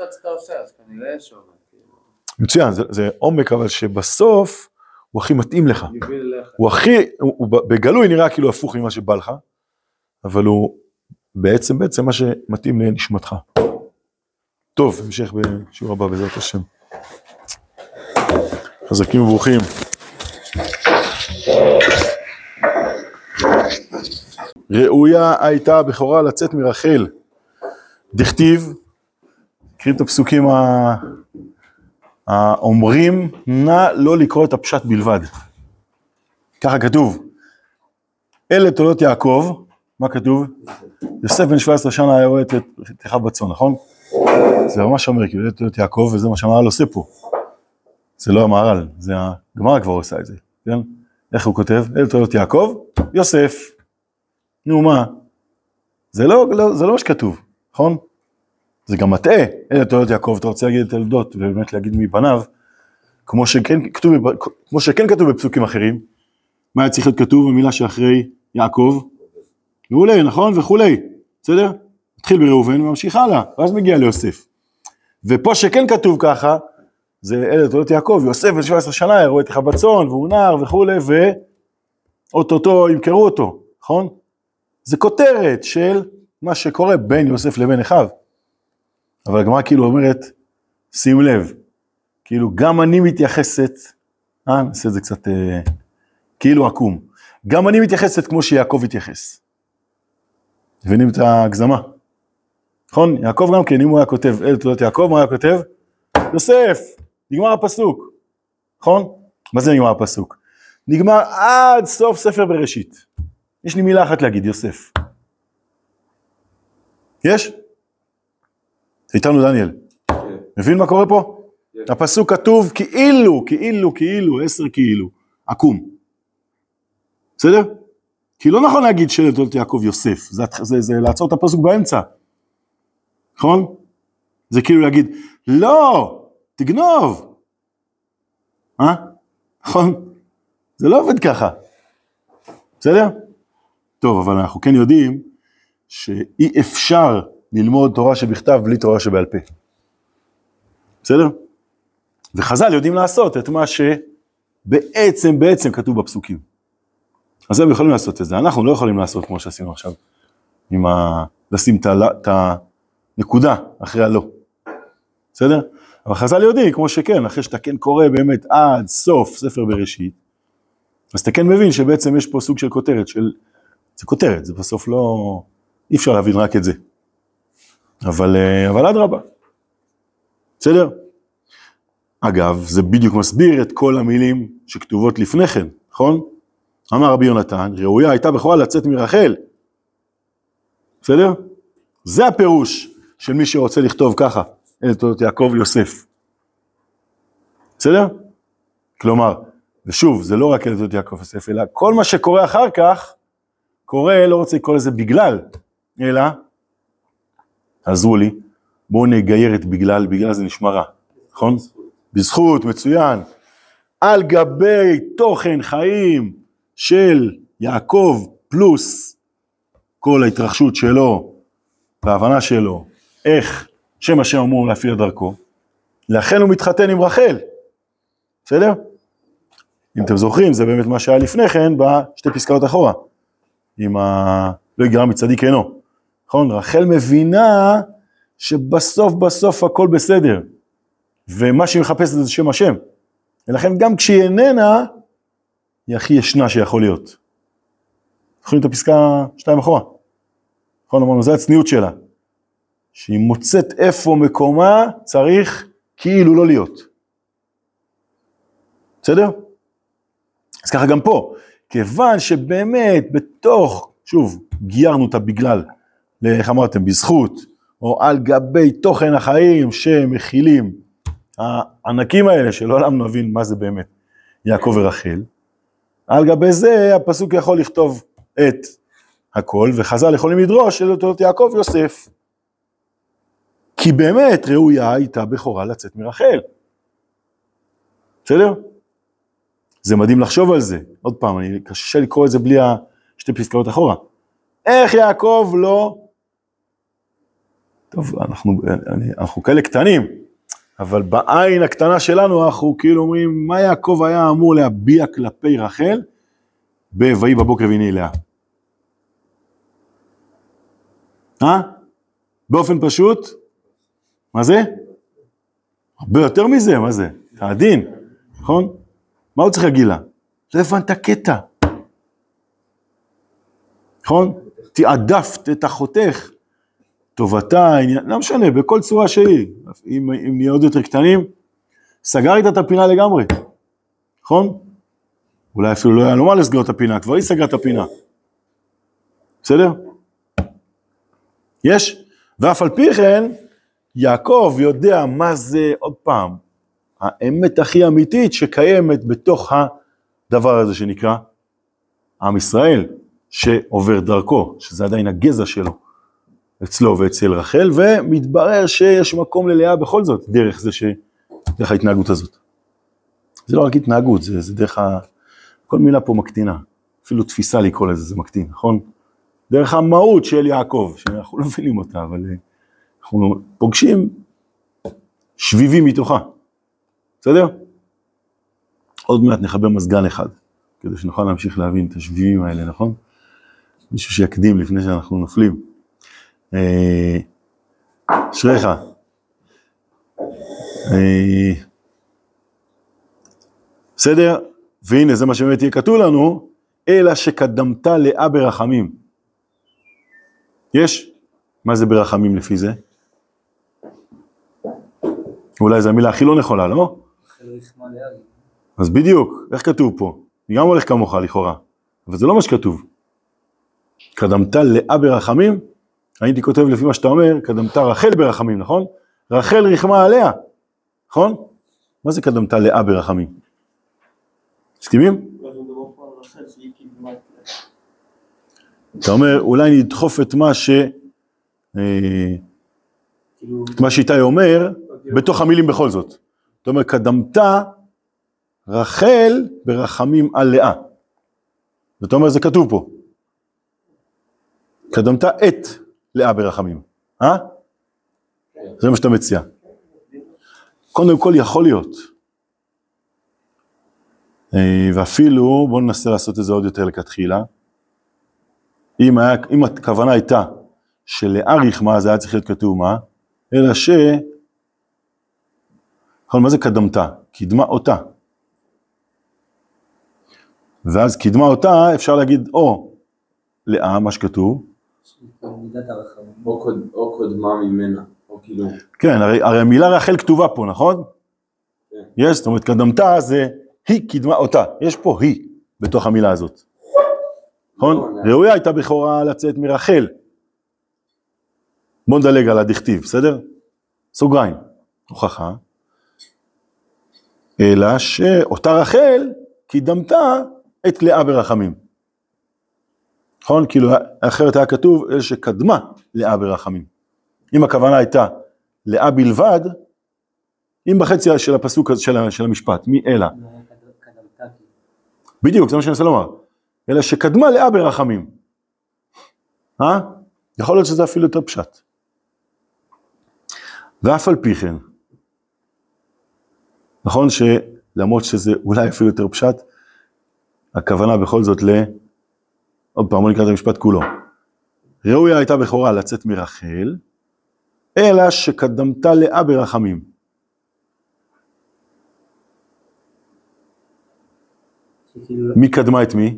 כאילו. מצוין, זה, עומק, אבל שבסוף הוא הכי מתאים לך. הוא הכי, הוא, בגלוי נראה כאילו הפוך ממה שבא לך, אבל הוא בעצם בעצם מה שמתאים לנשמתך. טוב, המשך בשיעור הבא בעזרת השם. חזקים וברוכים. ראויה הייתה הבכורה לצאת מרחל. דכתיב, קריא את הפסוקים האומרים, נא לא לקרוא את הפשט בלבד. ככה כתוב, אלה תולדות יעקב, מה כתוב? יוסף בן 17 שנה היה רואה את אחיו בצאן, נכון? זה ממש אומר, כאילו, אלה תולדות יעקב, וזה מה שהמהר"ל עושה פה. זה לא המהר"ל, זה הגמרא כבר עושה את זה, כן? איך הוא כותב? אלה תולדות יעקב, יוסף. נו מה? זה לא, לא, זה לא מה שכתוב, נכון? זה גם מטעה, אלה תולדות יעקב, אתה רוצה להגיד את תולדות, ובאמת להגיד מבניו, כמו שכן כתוב, כמו שכן כתוב בפסוקים אחרים, מה היה צריך להיות כתוב במילה שאחרי יעקב? מעולה, נכון? וכולי, בסדר? מתחיל בראובן וממשיך הלאה, ואז מגיע ליוסף. ופה שכן כתוב ככה, זה אלה תולדות יעקב, יוסף בן 17 שנה, רואה את אחיו בצאן, והוא נער וכולי, ואו-טו-טו ימכרו אותו, נכון? זה כותרת של מה שקורה בין יוסף לבין אחיו. אבל הגמרא כאילו אומרת, שים לב, כאילו גם אני מתייחסת, אה, נעשה את זה קצת אה, כאילו עקום, גם אני מתייחסת כמו שיעקב התייחס. מבינים את ההגזמה? נכון? יעקב גם כן, אם הוא היה כותב אל תולדות יעקב, מה היה כותב? יוסף, נגמר הפסוק, נכון? מה זה נגמר הפסוק? נגמר עד סוף ספר בראשית. יש לי מילה אחת להגיד, יוסף. יש? איתנו דניאל. מבין מה קורה פה? הפסוק כתוב כאילו, כאילו, כאילו, עשר כאילו, עקום. בסדר? כי לא נכון להגיד של תולדות יעקב יוסף, זה, זה, זה לעצור את הפסוק באמצע, נכון? זה כאילו להגיד, לא, תגנוב. אה? נכון? זה לא עובד ככה. בסדר? טוב, אבל אנחנו כן יודעים שאי אפשר ללמוד תורה שבכתב בלי תורה שבעל פה. בסדר? וחז"ל יודעים לעשות את מה שבעצם בעצם כתוב בפסוקים. אז הם יכולים לעשות את זה, אנחנו לא יכולים לעשות כמו שעשינו עכשיו, עם ה... לשים את, הנקודה אחרי הלא. בסדר? אבל חז"ל יודעים, כמו שכן, אחרי שאתה כן קורא באמת עד סוף ספר בראשית, אז אתה כן מבין שבעצם יש פה סוג של כותרת של, זה כותרת, זה בסוף לא, אי אפשר להבין רק את זה. אבל, אה, אבל אדרבה. בסדר? אגב, זה בדיוק מסביר את כל המילים שכתובות לפני כן, נכון? אמר רבי יונתן, ראויה הייתה בכורה לצאת מרחל. בסדר? זה הפירוש של מי שרוצה לכתוב ככה, אלה תולדות יעקב יוסף. בסדר? כלומר, ושוב, זה לא רק אלה תולדות יעקב יוסף, אלא כל מה שקורה אחר כך, קורא, לא רוצה לקרוא לזה בגלל, אלא, עזרו לי, בואו נגייר את בגלל, בגלל זה נשמע רע, נכון? בזכות, מצוין. על גבי תוכן חיים של יעקב פלוס כל ההתרחשות שלו וההבנה שלו, איך שם השם אמור להפעיל דרכו, לכן הוא מתחתן עם רחל, בסדר? אם אתם זוכרים, זה באמת מה שהיה לפני כן בשתי פסקאות אחורה, עם ה... לא יגרע מצדיק אינו, נכון? רחל מבינה שבסוף בסוף הכל בסדר, ומה שהיא מחפשת זה שם השם, ולכן גם כשהיא איננה, היא הכי ישנה שיכול להיות. זוכרים את הפסקה שתיים אחורה? נכון, אמרנו, זו הצניעות שלה. שהיא מוצאת איפה מקומה צריך כאילו לא להיות. בסדר? אז ככה גם פה, כיוון שבאמת בתוך, שוב, גיירנו אותה בגלל, איך אמרתם, בזכות, או על גבי תוכן החיים שמכילים הענקים האלה, שלעולם נבין מה זה באמת יעקב ורחל, על גבי זה הפסוק יכול לכתוב את הכל, וחז"ל יכולים לדרוש של אותו יעקב יוסף. כי באמת ראויה הייתה בכורה לצאת מרחל. בסדר? זה מדהים לחשוב על זה. עוד פעם, אני, קשה לקרוא את זה בלי השתי פסקאות אחורה. איך יעקב לא... טוב, אנחנו, אני, אנחנו כאלה קטנים, אבל בעין הקטנה שלנו אנחנו כאילו אומרים, מה יעקב היה אמור להביע כלפי רחל ב"ויהי בבוקר והנה לאה"? אה? באופן פשוט, מה זה? הרבה יותר מזה, מה זה? העדין, נכון? מה הוא צריך להגיד לה? לא הבנת קטע. נכון? תעדפת את אחותך, טובתה, עניין, לא משנה, בכל צורה שהיא. אם, אם נהיה עוד יותר קטנים, סגר איתה את הפינה לגמרי, נכון? אולי אפילו לא היה לו מה לסגור את הפינה, כבר היא סגרה את הפינה. בסדר? יש? ואף על פי כן, יעקב יודע מה זה, עוד פעם, האמת הכי אמיתית שקיימת בתוך הדבר הזה שנקרא עם ישראל, שעובר דרכו, שזה עדיין הגזע שלו, אצלו ואצל רחל, ומתברר שיש מקום ללאה בכל זאת, דרך זה ש... דרך ההתנהגות הזאת. זה לא רק התנהגות, זה, זה דרך ה... כל מילה פה מקטינה, אפילו תפיסה לקרוא לזה זה מקטין, נכון? דרך המהות של יעקב, שאנחנו לא מבינים אותה, אבל אה, אנחנו פוגשים שביבים מתוכה, בסדר? עוד מעט נחבר מזגן אחד, כדי שנוכל להמשיך להבין את השביבים האלה, נכון? מישהו שיקדים לפני שאנחנו נופלים. אה, אשריך. אה, בסדר? והנה זה מה שבאמת יהיה כתוב לנו, אלא שקדמת לאה ברחמים. יש? מה זה ברחמים לפי זה? אולי זו המילה הכי לא נכונה, לא? אז בדיוק, איך כתוב פה? אני גם הולך כמוך לכאורה, אבל זה לא מה שכתוב. קדמת לאה ברחמים, הייתי כותב לפי מה שאתה אומר, קדמת רחל ברחמים, נכון? רחל רחמה עליה, נכון? מה זה קדמת לאה ברחמים? מסכימים? אתה אומר, אולי נדחוף את מה ש... אה, את מה שאיתי אומר, בתוך המילים בכל זאת. אתה אומר, קדמת רחל ברחמים על לאה. זאת אומרת, זה כתוב פה. קדמת את לאה ברחמים, אה? זה מה שאתה מציע. קודם כל יכול להיות. אה, ואפילו, בואו ננסה לעשות את זה עוד יותר לכתחילה. אם, היה, אם הכוונה הייתה שלאה רחמה זה היה צריך להיות כתוב מה? אלא ש... נכון, מה זה קדמתה? קידמה אותה. ואז קידמה אותה, אפשר להגיד או לאה, מה שכתוב. או, קוד, או קודמה ממנה, או כאילו... כן, הרי, הרי המילה רחל כתובה פה, נכון? כן. יש, זאת אומרת, קדמתה זה היא קידמה אותה, יש פה היא בתוך המילה הזאת. נכון? ראויה הייתה בכורה לצאת מרחל. בוא נדלג על הדכתיב, בסדר? סוגריים, הוכחה. אלא שאותה רחל קידמתה את לאה ברחמים. נכון? כאילו אחרת היה כתוב אלה שקדמה לאה ברחמים. אם הכוונה הייתה לאה בלבד, אם בחצי של הפסוק של, של המשפט, מי אלה? בדיוק, זה מה שאני מנסה לומר. אלא שקדמה לאה ברחמים. אה? יכול להיות שזה אפילו יותר פשט. ואף על פי כן, נכון שלמרות שזה אולי אפילו יותר פשט, הכוונה בכל זאת ל... עוד פעם, בוא נקרא את המשפט כולו. ראויה הייתה בכורה לצאת מרחל, אלא שקדמתה לאה ברחמים. מי קדמה את מי?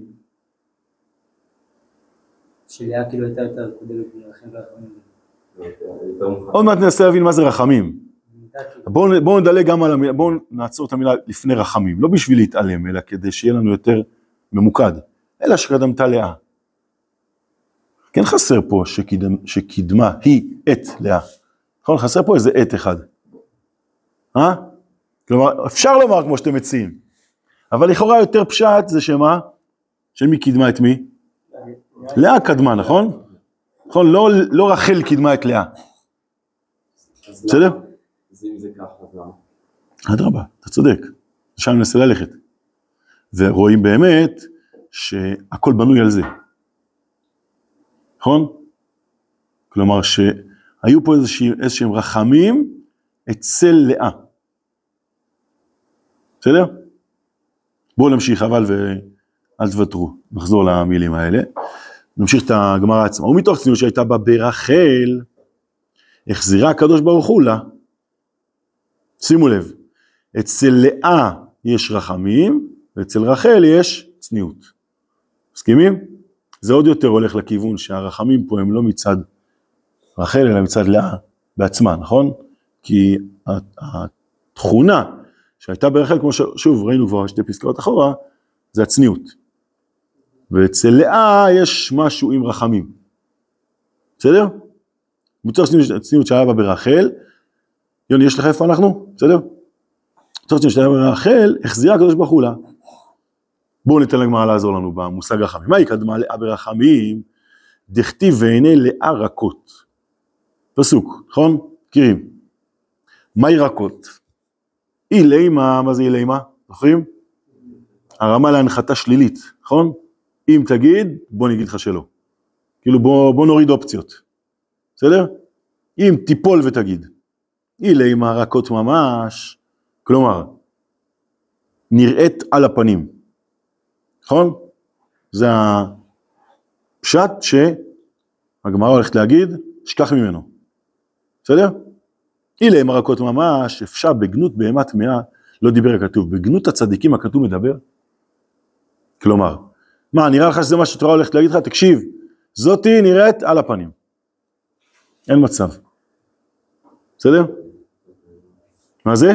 שלאה כאילו הייתה יותר קודמת ואחרונים. יותר מוכן. עוד מעט ננסה להבין מה זה רחמים. בואו בוא נדלג גם על המילה, בואו נעצור את המילה לפני רחמים, לא בשביל להתעלם, אלא כדי שיהיה לנו יותר ממוקד, אלא שקדמתה לאה. כן חסר פה שקידמ, שקידמה היא את לאה. נכון? חסר פה איזה את אחד. אה? כלומר, אפשר לומר כמו שאתם מציעים, אבל לכאורה יותר פשט זה שמה? שמי קידמה את מי? לאה קדמה, נכון? נכון? לא, לא רחל קידמה את לאה. בסדר? אז אם זה ככה, אז למה? אדרבה, אתה צודק, לשם ננסה ללכת. ורואים באמת שהכל בנוי על זה. נכון? כלומר שהיו פה איזושהי- איזשהם רחמים אצל לאה. בסדר? בואו נמשיך אבל ואל תוותרו, נחזור למילים האלה. נמשיך את הגמרא עצמה. ומתוך צניעות שהייתה בה ברחל, החזירה הקדוש ברוך הוא לה. שימו לב, אצל לאה יש רחמים, ואצל רחל יש צניעות. מסכימים? זה עוד יותר הולך לכיוון שהרחמים פה הם לא מצד רחל, אלא מצד לאה בעצמה, נכון? כי התכונה שהייתה ברחל, כמו ששוב ראינו כבר שתי פסקאות אחורה, זה הצניעות. ואצל לאה יש משהו עם רחמים. בסדר? מצד הצניעות שהיה בה ברחל, יוני, יש לך איפה אנחנו? בסדר? שהיה בה ברחל, החזירה הקדוש ברוך הוא לה. בואו ניתן לגמרא לעזור לנו במושג רחמים. מה היא קדמה לאה ברחמים? דכתיב ועיני לאה רכות. פסוק, נכון? מכירים. מהי רכות? אילימה, מה זה אילימה? זוכרים? הרמה להנחתה שלילית, נכון? אם תגיד, בוא נגיד לך שלא. כאילו בוא, בוא נוריד אופציות, בסדר? אם תיפול ותגיד. אילימה רכות ממש, כלומר, נראית על הפנים, נכון? זה הפשט שהגמרא הולכת להגיד, שכח ממנו, בסדר? אילה מרקות ממש, אפשר בגנות בהמה טמאה, לא דיבר הכתוב, בגנות הצדיקים הכתוב מדבר? כלומר, מה, נראה לך שזה מה שהתורה הולכת להגיד לך? תקשיב, זאתי נראית על הפנים. אין מצב. בסדר? מה זה?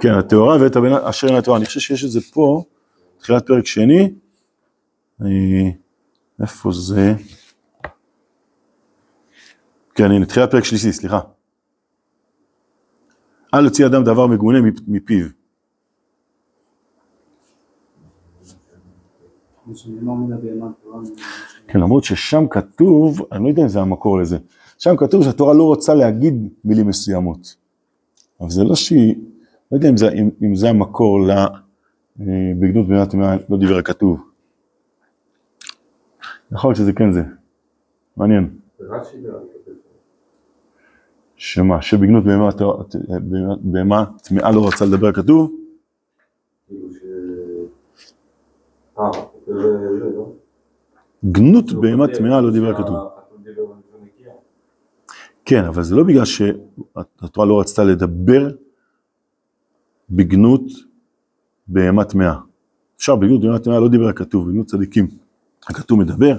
כן, הטהורה ואת הבן אשר אין התורה. אני חושב שיש את זה פה, תחילת פרק שני. איפה זה? כן, הנה, תחילת פרק שלישי, סליחה. אל יוציא אדם דבר מגונה מפיו. מן הבהמה. כן, למרות ששם כתוב, אני לא יודע אם זה המקור לזה, שם כתוב שהתורה לא רוצה להגיד מילים מסוימות. אבל זה לא שהיא, לא יודע אם זה, אם, אם זה המקור ל... אה, בגנות בנת טמאה, לא דיבר הכתוב. יכול להיות שזה כן זה, מעניין. שמה, שבגנות בהמה, טמאה לא רצה לדבר? כאילו. אה, לא? גנות בהמה טמאה לא דיבר הכתוב. הכתוב דיבר בלשון נקייה. כן, אבל זה לא בגלל שהתורה לא רצתה לדבר בגנות בהמה טמאה. אפשר בגנות בהמה טמאה לא דיבר הכתוב, בגנות צדיקים הכתוב מדבר.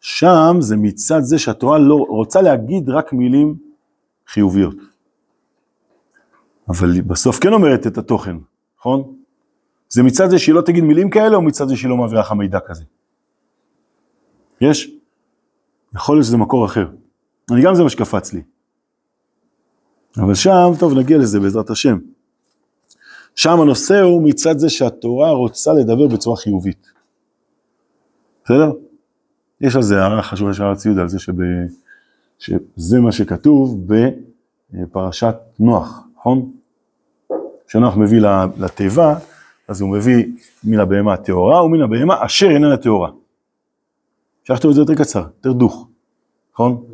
שם זה מצד זה שהתורה לא רוצה להגיד רק מילים חיוביות. אבל בסוף כן אומרת את התוכן, נכון? זה מצד זה שהיא לא תגיד מילים כאלה, או מצד זה שהיא לא מעבירה לך מידע כזה? יש? יכול להיות שזה מקור אחר. אני גם זה מה שקפץ לי. אבל שם, טוב, נגיע לזה בעזרת השם. שם הנושא הוא מצד זה שהתורה רוצה לדבר בצורה חיובית. בסדר? יש על זה הערה חשובה של הרב ציודה, על זה שב, שזה מה שכתוב בפרשת נוח, נכון? כשנוח מביא לתיבה, אז הוא מביא מן הבהמה הטהורה ומן הבהמה אשר איננה טהורה. אפשר לכתוב את זה יותר קצר, יותר דוך, נכון?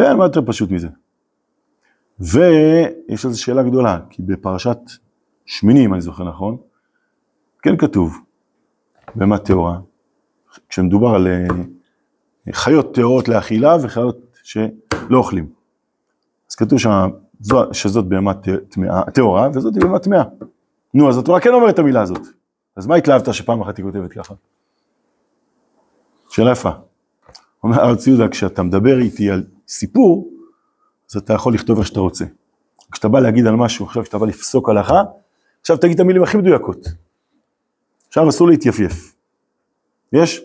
כן, מה יותר פשוט מזה? ויש על זה שאלה גדולה, כי בפרשת שמיני, אם אני זוכר נכון, כן כתוב בהמה טהורה, כשמדובר על אה, חיות טהורות לאכילה וחיות שלא אוכלים. אז כתוב שם שזאת בהמה טהורה וזאת בהמה טמאה. נו, אז התורה כן אומרת את המילה הזאת. אז מה התלהבת שפעם אחת היא כותבת ככה? שאלה יפה. אומר הרב ציודה, כשאתה מדבר איתי על סיפור, אז אתה יכול לכתוב איך שאתה רוצה. כשאתה בא להגיד על משהו, עכשיו כשאתה בא לפסוק הלכה, עכשיו תגיד את המילים הכי מדויקות. עכשיו אסור להתייפייף. יש?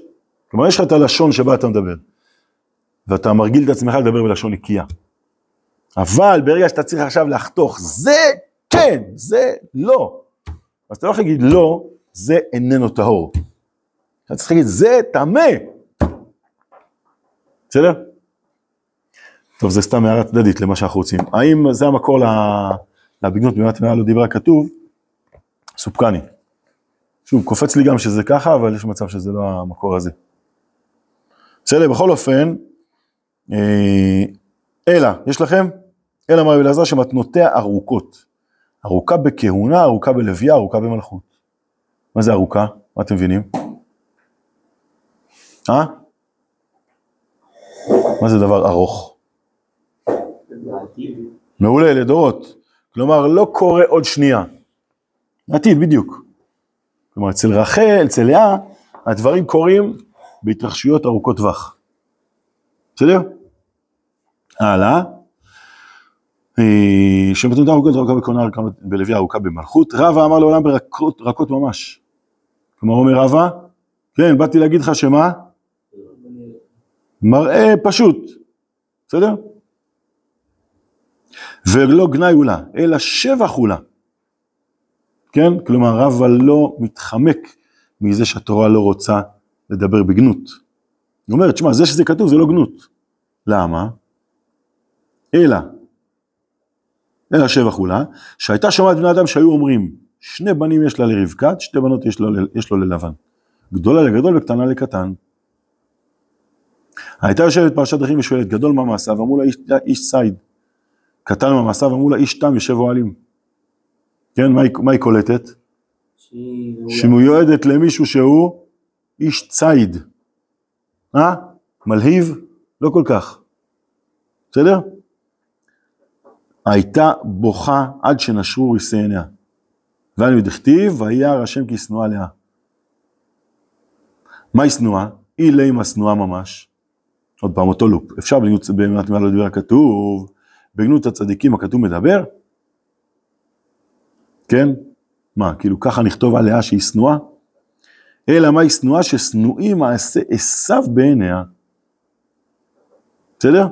כלומר, יש לך את הלשון שבה אתה מדבר, ואתה מרגיל את עצמך לדבר בלשון נקייה. אבל ברגע שאתה צריך עכשיו לחתוך, זה כן, זה לא. אז אתה לא יכול להגיד לא, זה איננו טהור. אתה צריך להגיד, זה טמא. בסדר? טוב, זה סתם הערה צדדית למה שאנחנו רוצים. האם זה המקור לבגנות במה טמאה לא דיברה כתוב? סופקני. שוב, קופץ לי גם שזה ככה, אבל יש מצב שזה לא המקור הזה. בסדר, בכל אופן, אה, אלא, יש לכם? אלא אמר רבי אלעזר שמתנותיה ארוכות. ארוכה בכהונה, ארוכה בלוויה, ארוכה במלכות. מה זה ארוכה? מה אתם מבינים? אה? מה זה דבר ארוך? מעולה, לדורות. כלומר, לא קורה עוד שנייה. עתיד, בדיוק. כלומר, אצל רחל, אצל לאה, הדברים קורים בהתרחשויות ארוכות טווח. בסדר? הלאה. אה, שמתנותה ארוכות ארוכה בכהונה ארוכה בלוויה ארוכה במלכות. רבא אמר לעולם ברכות רכות ממש. כלומר, אומר רבא, כן, באתי להגיד לך שמה? מראה פשוט, בסדר? ולא גנאי הוא לה, אלא שבח הוא לה. כן? כלומר, רבא לא מתחמק מזה שהתורה לא רוצה לדבר בגנות. היא אומרת, שמע, זה שזה כתוב זה לא גנות. למה? אלא, אלא שבח הוא לה, שהייתה שומעת בני אדם שהיו אומרים, שני בנים יש לה לרבקת, שתי בנות יש לו, יש לו ללבן. גדולה לגדול וקטנה לקטן. הייתה יושבת פרשת דרכים ושואלת, גדול מה מעשיו, אמרו לה איש, איש ציד. קטן מה מעשיו, אמרו לה איש תם יושב אוהלים. כן, מה היא, מה היא קולטת? שהיא מיועדת למישהו שהוא איש ציד. אה? מלהיב? לא כל כך. בסדר? הייתה בוכה עד שנשרו ריסי עיניה. ואנו דכתיב, וירא השם כי שנואה לאה. מהי שנואה? היא לימה שנואה ממש. עוד פעם, אותו לופ. אפשר בגנות, באמת מה לא דיבר הכתוב, בגנות הצדיקים הכתוב מדבר? כן? מה, כאילו ככה נכתוב עליה שהיא שנואה? אלא מה היא שנואה? ששנואים מעשה עשיו בעיניה. בסדר?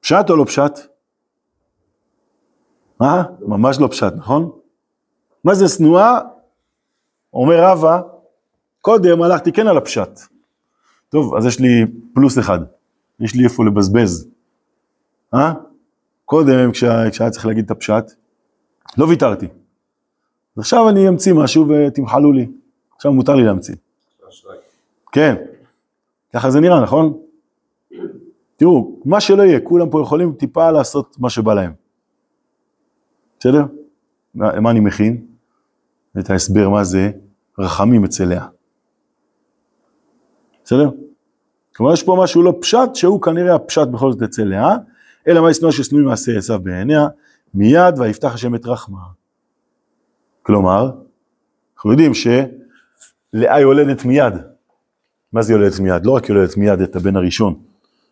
פשט או לא פשט? מה? ממש לא פשט, נכון? מה זה שנואה? אומר רבא, קודם הלכתי כן על הפשט. טוב, אז יש לי פלוס אחד, יש לי איפה לבזבז. אה? קודם, כשהיה, צריך להגיד את הפשט, לא ויתרתי. עכשיו אני אמציא משהו ותמחלו לי. עכשיו מותר לי להמציא. כן, ככה זה נראה, נכון? תראו, מה שלא יהיה, כולם פה יכולים טיפה לעשות מה שבא להם. בסדר? מה, מה אני מכין? את ההסבר מה זה רחמים אצל לאה. בסדר? כלומר יש פה משהו לא פשט, שהוא כנראה הפשט בכל זאת אצל לאה, אלא מה ישנוא ששנואי מעשה עשיו בעיניה, מיד ויפתח השם את רחמה. כלומר, אנחנו יודעים שלאה יולדת מיד. מה זה יולדת מיד? לא רק יולדת מיד את הבן הראשון,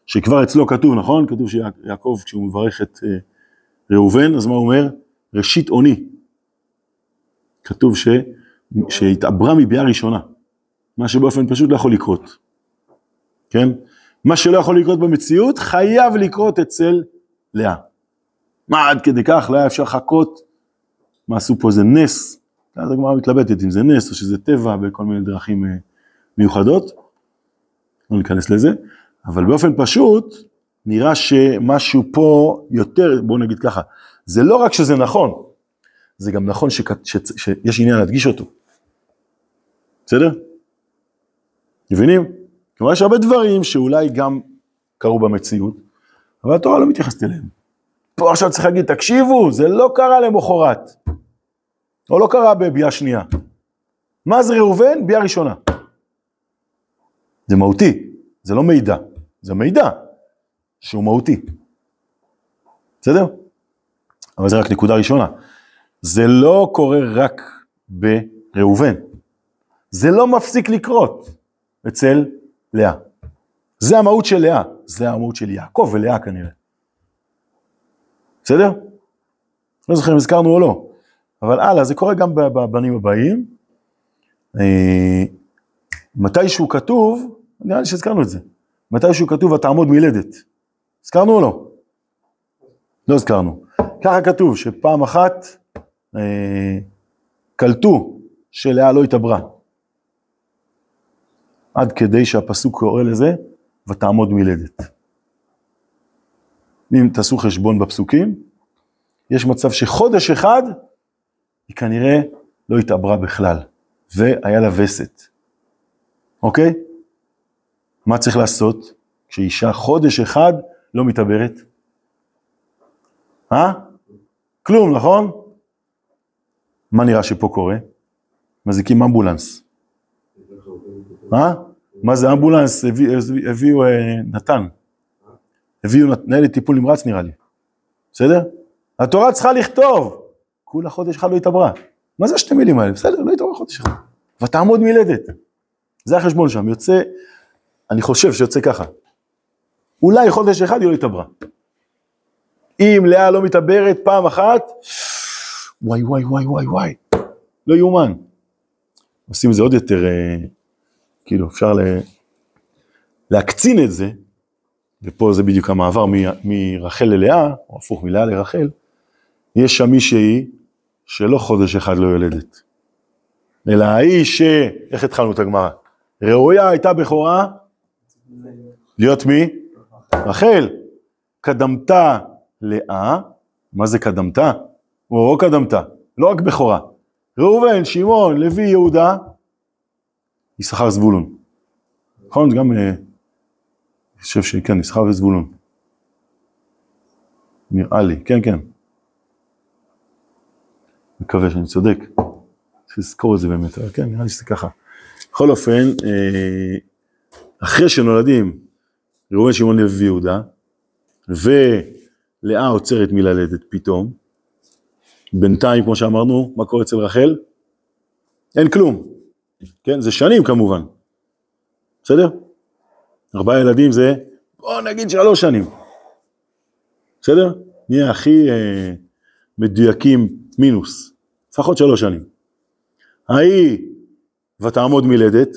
שכבר אצלו כתוב, נכון? כתוב שיעקב כשהוא מברך את אה, ראובן, אז מה הוא אומר? ראשית אוני. כתוב ש... שהתעברה מביאה ראשונה, מה שבאופן פשוט לא יכול לקרות, כן? מה שלא יכול לקרות במציאות, חייב לקרות אצל לאה. מה עד כדי כך, לא היה אפשר לחכות, מה עשו פה איזה נס, אז הגמרא מתלבטת אם זה נס או שזה טבע בכל מיני דרכים אה, מיוחדות, לא ניכנס לזה, אבל באופן פשוט, נראה שמשהו פה יותר, בואו נגיד ככה, זה לא רק שזה נכון, זה גם נכון שכ... ש... שיש עניין להדגיש אותו. בסדר? מבינים? כלומר, יש הרבה דברים שאולי גם קרו במציאות, אבל התורה לא מתייחסת אליהם. פה עכשיו צריך להגיד, תקשיבו, זה לא קרה למחרת, או לא קרה בביאה שנייה. מה זה ראובן? ביאה ראשונה. זה מהותי, זה לא מידע, זה מידע שהוא מהותי. בסדר? אבל זה רק נקודה ראשונה. זה לא קורה רק בראובן. זה לא מפסיק לקרות אצל לאה. זה המהות של לאה, זה המהות של יעקב ולאה כנראה. בסדר? לא זוכר אם הזכרנו או לא, אבל הלאה, זה קורה גם בבנים הבאים. אה, מתישהו כתוב, נראה לי שהזכרנו את זה, מתישהו כתוב ותעמוד מילדת. הזכרנו או לא? לא הזכרנו. ככה כתוב, שפעם אחת אה, קלטו שלאה לא התעברה. עד כדי שהפסוק קורא לזה, ותעמוד מילדת. אם תעשו חשבון בפסוקים, יש מצב שחודש אחד היא כנראה לא התעברה בכלל, והיה לה וסת. אוקיי? מה צריך לעשות כשאישה חודש אחד לא מתעברת? אה? כלום, נכון? מה נראה שפה קורה? מזיקים אמבולנס. אה? מה זה אמבולנס? הביא, הביא, הביאו אה, נתן. הביאו ניידת טיפול נמרץ נראה לי. בסדר? התורה צריכה לכתוב. כולה חודש אחד לא התעברה. מה זה השתי מילים האלה? בסדר, לא התעברה חודש אחד. ותעמוד מילדת. זה החשבון שם. יוצא, אני חושב שיוצא ככה. אולי חודש אחד היא לא התעברה. אם לאה לא מתעברת פעם אחת, וואי וואי וואי וואי וואי, לא יאומן. עושים את זה עוד יותר, אה, כאילו אפשר ל... להקצין את זה, ופה זה בדיוק המעבר מ- מרחל ללאה, או הפוך מלאה לרחל, יש שם מישהי שלא חודש אחד לא יולדת, אלא האיש ש... איך התחלנו את הגמרא? ראויה הייתה בכורה להיות מי? רחל. קדמתה לאה, מה זה קדמתה? או לא קדמתה, לא רק בכורה. ראובן, שמעון, לוי, יהודה, יששכר זבולון. נכון? גם, אה, אני חושב שכן, יששכר וזבולון. נראה לי, כן, כן. מקווה שאני צודק. צריך לזכור את זה באמת, אבל כן, נראה לי שזה ככה. בכל אופן, אה, אחרי שנולדים ראובן, שמעון, לוי ויהודה, ולאה עוצרת מללדת פתאום, בינתיים, כמו שאמרנו, מה קורה אצל רחל? אין כלום, כן? זה שנים כמובן, בסדר? ארבעה ילדים זה, בוא נגיד שלוש שנים, בסדר? נהיה הכי אה, מדויקים מינוס, לפחות שלוש שנים. ההיא ותעמוד מלדת,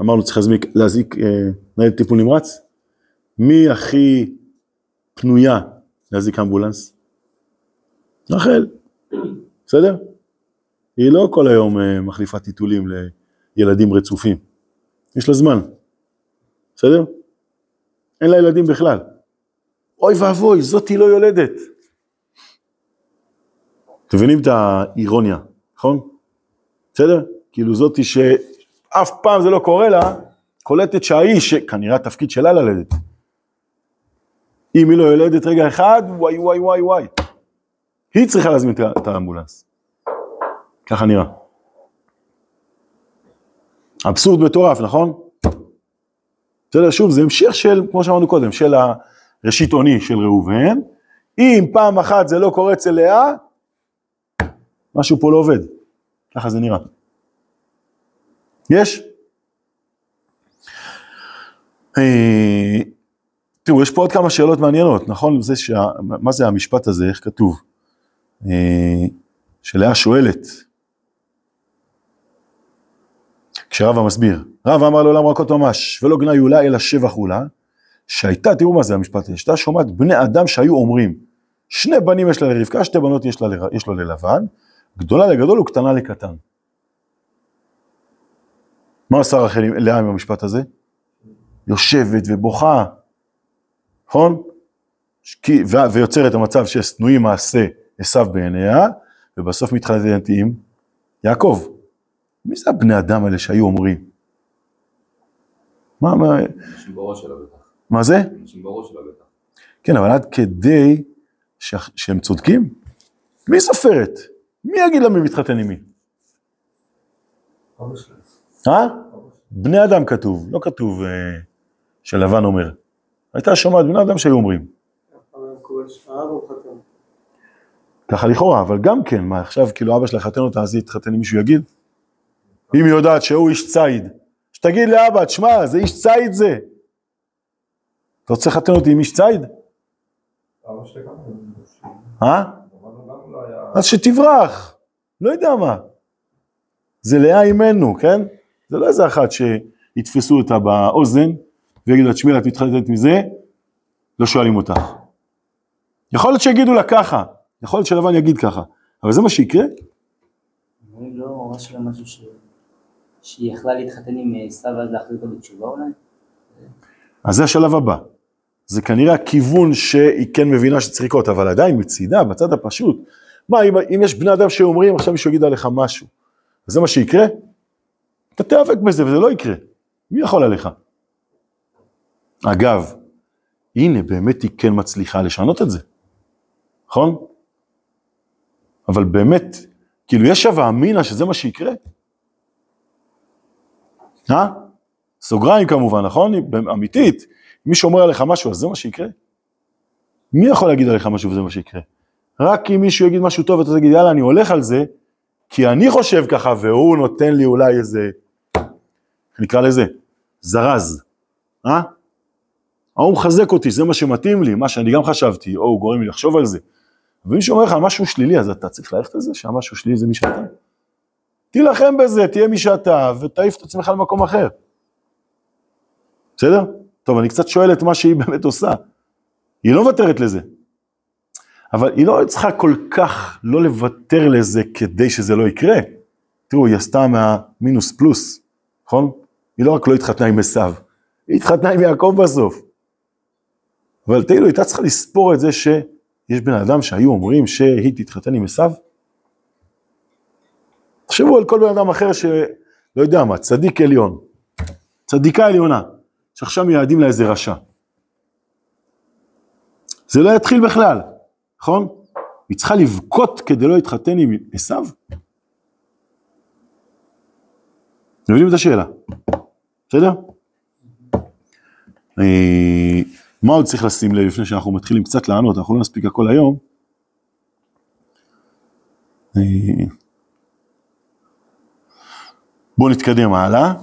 אמרנו צריך להזמיק, להזיק אה, ניידת טיפול נמרץ, מי הכי פנויה להזיק אמבולנס? רחל, בסדר? היא לא כל היום אה, מחליפה טיטולים לילדים רצופים, יש לה זמן, בסדר? אין לה ילדים בכלל. אוי ואבוי, זאתי לא יולדת. אתם מבינים את האירוניה, נכון? בסדר? כאילו זאתי שאף פעם זה לא קורה לה, קולטת שהאיש, שכנראה התפקיד שלה ללדת. אם היא לא יולדת רגע אחד, וואי וואי וואי וואי. היא צריכה להזמין את האמבולנס. ככה נראה. אבסורד מטורף, נכון? בסדר, שוב, זה המשך של, כמו שאמרנו קודם, של הראשית עוני של ראובן. אם פעם אחת זה לא קורה אצל לאה, משהו פה לא עובד. ככה זה נראה. יש? אה, תראו, יש פה עוד כמה שאלות מעניינות, נכון? זה שה... מה זה המשפט הזה, איך כתוב? אה, שלאה שואלת, כשרבא מסביר, רבא אמר לעולם רכות ממש, ולא גנה יולה אלא שבח עולה, שהייתה, תראו מה זה המשפט הזה, שהייתה שומעת בני אדם שהיו אומרים, שני בנים יש לה לרבקה, שתי בנות יש, לה, יש לו ללבן, גדולה לגדול וקטנה לקטן. מה עשה רחל לאה עם המשפט הזה? יושבת ובוכה, נכון? כי- ו- ויוצרת המצב ששנואים מעשה עשו בעיניה, ובסוף מתחתנת עם יעקב. מי זה הבני אדם האלה שהיו אומרים? מה, מה, אנשים בראש שלה בטח. מה זה? אנשים בראש שלה בטח. כן, אבל עד כדי ש... שהם צודקים? מי סופרת? מי יגיד לה מי מתחתן עם מי? אה? בני אדם כתוב, לא כתוב אה, שלבן אומר. הייתה שומעת בני אדם שהיו אומרים. ככה לכאורה, אבל גם כן, מה עכשיו כאילו אבא שלה יחתן אותה אז היא תתחתן עם מישהו יגיד? אם היא יודעת שהוא איש ציד, שתגיד לאבא, תשמע, זה איש ציד זה. אתה רוצה לחתן אותי עם איש ציד? אה? לא. אז שתברח, לא יודע מה. זה לאה אימנו, כן? זה לא איזה אחת שיתפסו אותה באוזן ויגידו לה, תשמעי, את מתחתנת מזה, לא שואלים אותך. יכול להיות שיגידו לה ככה, יכול להיות שלבן יגיד ככה, אבל זה מה שיקרה? אני לא ממש שלה משהו ש... שהיא יכלה להתחתן עם אה, עשיו ואז להחזיר אותו בתשובה אולי? אז זה השלב הבא. זה כנראה הכיוון שהיא כן מבינה שצריך לקרות, אבל עדיין מצידה, בצד הפשוט. מה, אם, אם יש בני אדם שאומרים, עכשיו מישהו יגיד עליך משהו, אז זה מה שיקרה? אתה תיאבק בזה וזה לא יקרה. מי יכול עליך? אגב, הנה, באמת היא כן מצליחה לשנות את זה, נכון? אבל באמת, כאילו יש הווה אמינא שזה מה שיקרה? אה? סוגריים כמובן, נכון? אמיתית. אם מישהו אומר עליך משהו, אז זה מה שיקרה? מי יכול להגיד עליך משהו וזה מה שיקרה? רק אם מישהו יגיד משהו טוב ואתה תגיד, יאללה, אני הולך על זה, כי אני חושב ככה, והוא נותן לי אולי איזה, נקרא לזה, זרז, אה? ההוא מחזק אותי, זה מה שמתאים לי, מה שאני גם חשבתי, או הוא גורם לי לחשוב על זה. ואם מישהו אומר לך משהו שלילי, אז אתה צריך ללכת על זה, שהמשהו שלילי זה מי שאתה. תילחם בזה, תהיה מי שאתה, ותעיף את עצמך למקום אחר. בסדר? טוב, אני קצת שואל את מה שהיא באמת עושה. היא לא מוותרת לזה. אבל היא לא צריכה כל כך לא לוותר לזה כדי שזה לא יקרה. תראו, היא עשתה מהמינוס פלוס, נכון? היא לא רק לא התחתנה עם עשיו, היא התחתנה עם יעקב בסוף. אבל תראו, היא הייתה צריכה לספור את זה שיש בן אדם שהיו אומרים שהיא תתחתן עם עשיו. תחשבו על כל בן אדם אחר שלא יודע מה, צדיק עליון, צדיקה עליונה, שעכשיו מייעדים לה איזה רשע. זה לא יתחיל בכלל, נכון? היא צריכה לבכות כדי לא להתחתן עם עשיו? מבינים את השאלה, בסדר? אה, מה עוד צריך לשים לב לפני שאנחנו מתחילים קצת לענות, אנחנו לא נספיק הכל היום. בואו נתקדם הלאה,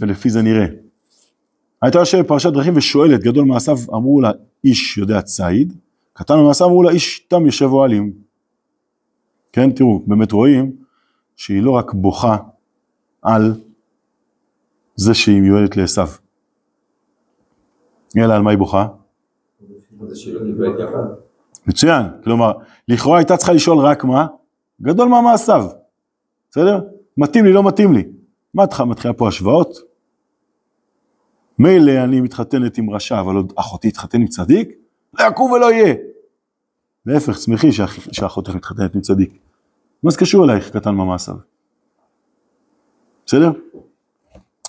ולפי זה נראה. הייתה יושבת בפרשת דרכים ושואלת, גדול מעשיו אמרו לה איש יודע ציד, קטן במעשיו אמרו לה איש תם יושב אוהלים. כן, תראו, באמת רואים שהיא לא רק בוכה על זה שהיא מיועדת לעשו. אלא על מה היא בוכה? מצוין, כלומר, לכאורה הייתה צריכה לשאול רק מה? גדול מה מעשיו, בסדר? מתאים לי, לא מתאים לי. מה מתחילה פה השוואות? מילא אני מתחתנת עם רשע, אבל עוד אחותי תתחתן עם צדיק? לא יקום ולא יהיה. להפך, שמחי שאח- שאחותך מתחתנת עם צדיק. מה זה קשור אלייך, קטן מה מעשיו? בסדר?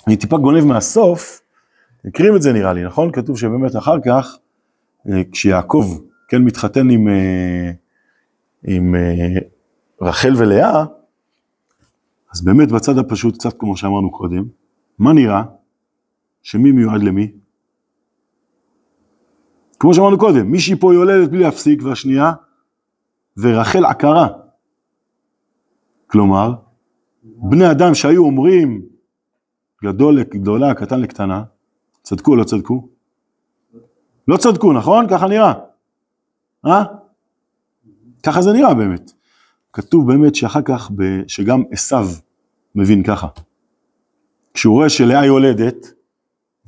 אני טיפה גונב מהסוף, הקרים את זה נראה לי, נכון? כתוב שבאמת אחר כך, אה, כשיעקב כן מתחתן עם, אה, עם אה, רחל ולאה, אז באמת בצד הפשוט, קצת כמו שאמרנו קודם, מה נראה? שמי מיועד למי? כמו שאמרנו קודם, מישהי פה יולדת בלי להפסיק, והשנייה, ורחל עקרה. כלומר, בני אדם שהיו אומרים גדול לגדולה, קטן לקטנה, צדקו או לא צדקו? לא צדקו, נכון? ככה נראה. אה? ככה זה נראה באמת. כתוב באמת שאחר כך, ב- שגם עשיו מבין ככה. כשהוא רואה שלאה יולדת,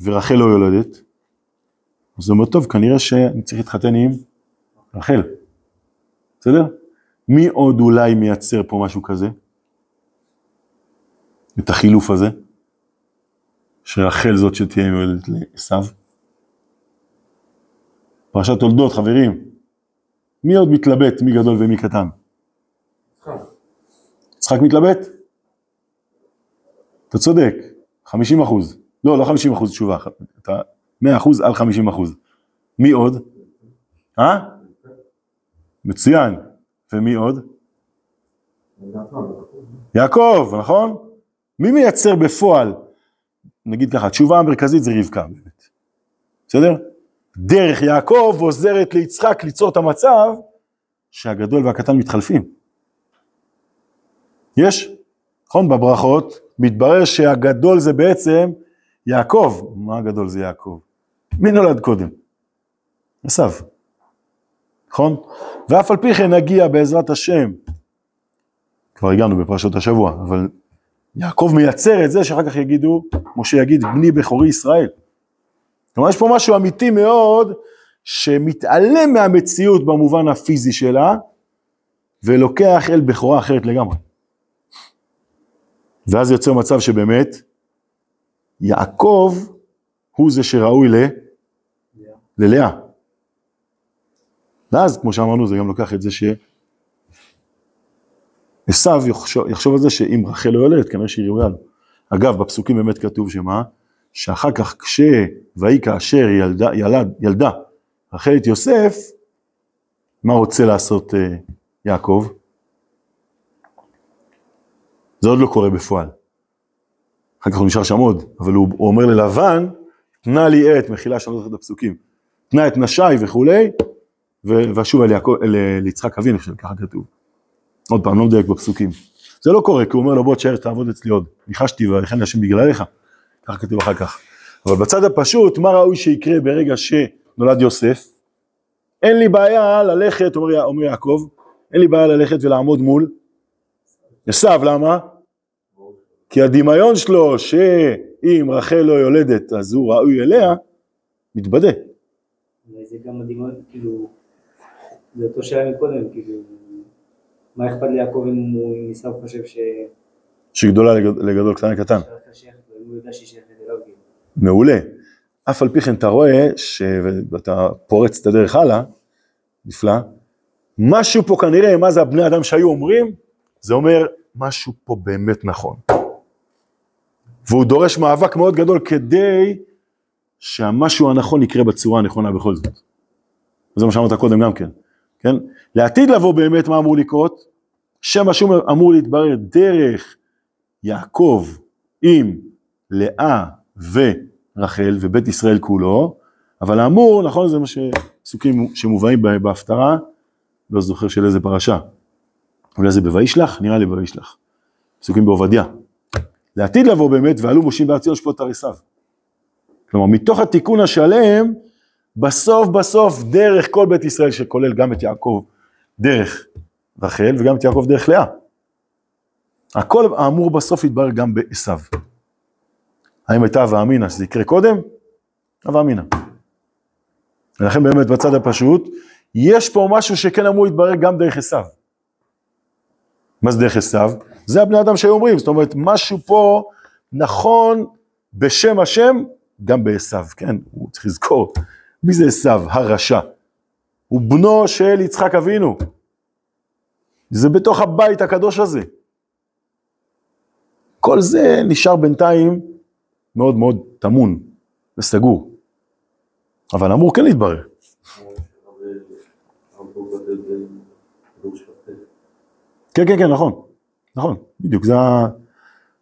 ורחל לא יולדת, אז הוא אומר, טוב, כנראה שאני צריך להתחתן עם רחל. בסדר? מי עוד אולי מייצר פה משהו כזה? את החילוף הזה? שרחל זאת שתהיה מיועדת לעשו? פרשת תולדות, חברים. מי עוד מתלבט, מי גדול ומי קטן? יצחק מתלבט? אתה צודק, 50 אחוז. לא, לא 50 אחוז תשובה, אתה 100 אחוז על 50 אחוז. מי עוד? אה? מצוין. ומי עוד? יעקב, נכון? מי מייצר בפועל, נגיד ככה, התשובה המרכזית זה רבקה באמת, בסדר? דרך יעקב עוזרת ליצחק ליצור את המצב שהגדול והקטן מתחלפים. יש, נכון? בברכות מתברר שהגדול זה בעצם יעקב. מה הגדול זה יעקב? מי נולד קודם? עשיו. נכון? ואף על פי כן נגיע בעזרת השם, כבר הגענו בפרשות השבוע, אבל יעקב מייצר את זה שאחר כך יגידו, משה יגיד, בני בכורי ישראל. כלומר, יש פה משהו אמיתי מאוד, שמתעלם מהמציאות במובן הפיזי שלה, ולוקח אל בכורה אחרת לגמרי. ואז יוצא מצב שבאמת, יעקב הוא זה שראוי ל... ללאה. ואז, כמו שאמרנו, זה גם לוקח את זה ש... עשיו יחשוב, יחשוב על זה שאם רחל לא יולדת, כנראה שהיא ראויה לו. אגב, בפסוקים באמת כתוב שמה? שאחר כך כשוהי כאשר ילדה, ילד, ילדה רחל את יוסף, מה רוצה לעשות uh, יעקב? זה עוד לא קורה בפועל. אחר כך הוא נשאר שם עוד, אבל הוא, הוא אומר ללבן, תנה לי את, מחילה שאני לא זוכר את הפסוקים, תנה את נשי וכולי, ואשוב אל, אל, אל יצחק אבי, אני חושב, ככה כתוב. עוד פעם, לא מדייק בפסוקים. זה לא קורה, כי הוא אומר לו בוא תשאר תעבוד אצלי עוד. ניחשתי ויחן השם בגללך, ככה כתוב אחר כך. אבל בצד הפשוט, מה ראוי שיקרה ברגע שנולד יוסף? אין לי בעיה ללכת, אומר, אומר יעקב, אין לי בעיה ללכת ולעמוד מול עשיו, למה? כי הדמיון שלו שאם רחל לא יולדת אז הוא ראוי אליה, מתבדה. זה גם הדמיון, כאילו, זה אותו שאלה מקודם, כאילו, מה אכפת ליעקב אם הוא, עשיו חושב ש... שגדולה לגד- לגדול, קטן לקטן. כאילו. מעולה. אף על פי כן אתה רואה, ש... ואתה פורץ את הדרך הלאה, נפלא, משהו פה כנראה, מה זה הבני אדם שהיו אומרים? זה אומר, משהו פה באמת נכון. והוא דורש מאבק מאוד גדול כדי שהמשהו הנכון יקרה בצורה הנכונה בכל זאת. זה מה שאמרת קודם גם כן, כן? לעתיד לבוא באמת מה אמור לקרות? שמשהו אמור להתברר דרך יעקב עם לאה ורחל ובית ישראל כולו, אבל האמור, נכון, זה מה שפסוקים שמובאים בהפטרה, לא זוכר של איזה פרשה. אולי זה בוישלח? נראה לי בוישלח. פסוקים בעובדיה. לעתיד לבוא באמת, ועלו מושים בארצי לשפוט את עריסיו. כלומר, מתוך התיקון השלם, בסוף בסוף דרך כל בית ישראל, שכולל גם את יעקב דרך רחל, וגם את יעקב דרך לאה. הכל האמור בסוף יתברר גם בעשיו. האם הייתה הווה אמינא שזה יקרה קודם? הווה אמינא. ולכן באמת בצד הפשוט, יש פה משהו שכן אמור להתברר גם דרך עשיו. מה זה דרך עשיו? זה הבני אדם שהיו אומרים, זאת אומרת, משהו פה נכון בשם השם, גם בעשיו, כן? הוא צריך לזכור. מי זה עשיו? הרשע. הוא בנו של יצחק אבינו. זה בתוך הבית הקדוש הזה. כל זה נשאר בינתיים מאוד מאוד טמון וסגור. אבל אמור כן להתברר. כן, כן, כן, נכון. נכון, בדיוק. זה,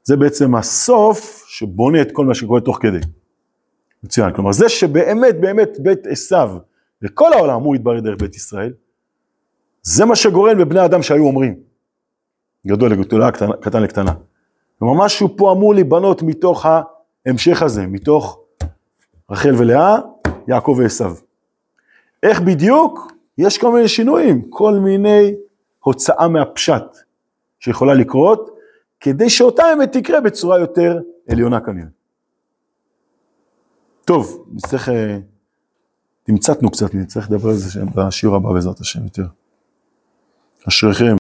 זה בעצם הסוף שבונה את כל מה שקורה תוך כדי. מצוין. כלומר, זה שבאמת, באמת בית עשיו וכל העולם אמור להתברר דרך בית ישראל, זה מה שגורם לבני אדם שהיו אומרים. גדול לגדולה, קטן, קטן לקטנה. כלומר, משהו פה אמור להיבנות מתוך ההמשך הזה, מתוך רחל ולאה, יעקב ועשיו. איך בדיוק? יש כל מיני שינויים, כל מיני הוצאה מהפשט שיכולה לקרות, כדי שאותה אמת תקרה בצורה יותר עליונה כנראה. טוב, נצטרך, אה, תמצתנו קצת, נצטרך לדבר על זה בשיעור הבא בעזרת השם יותר. אשריכם.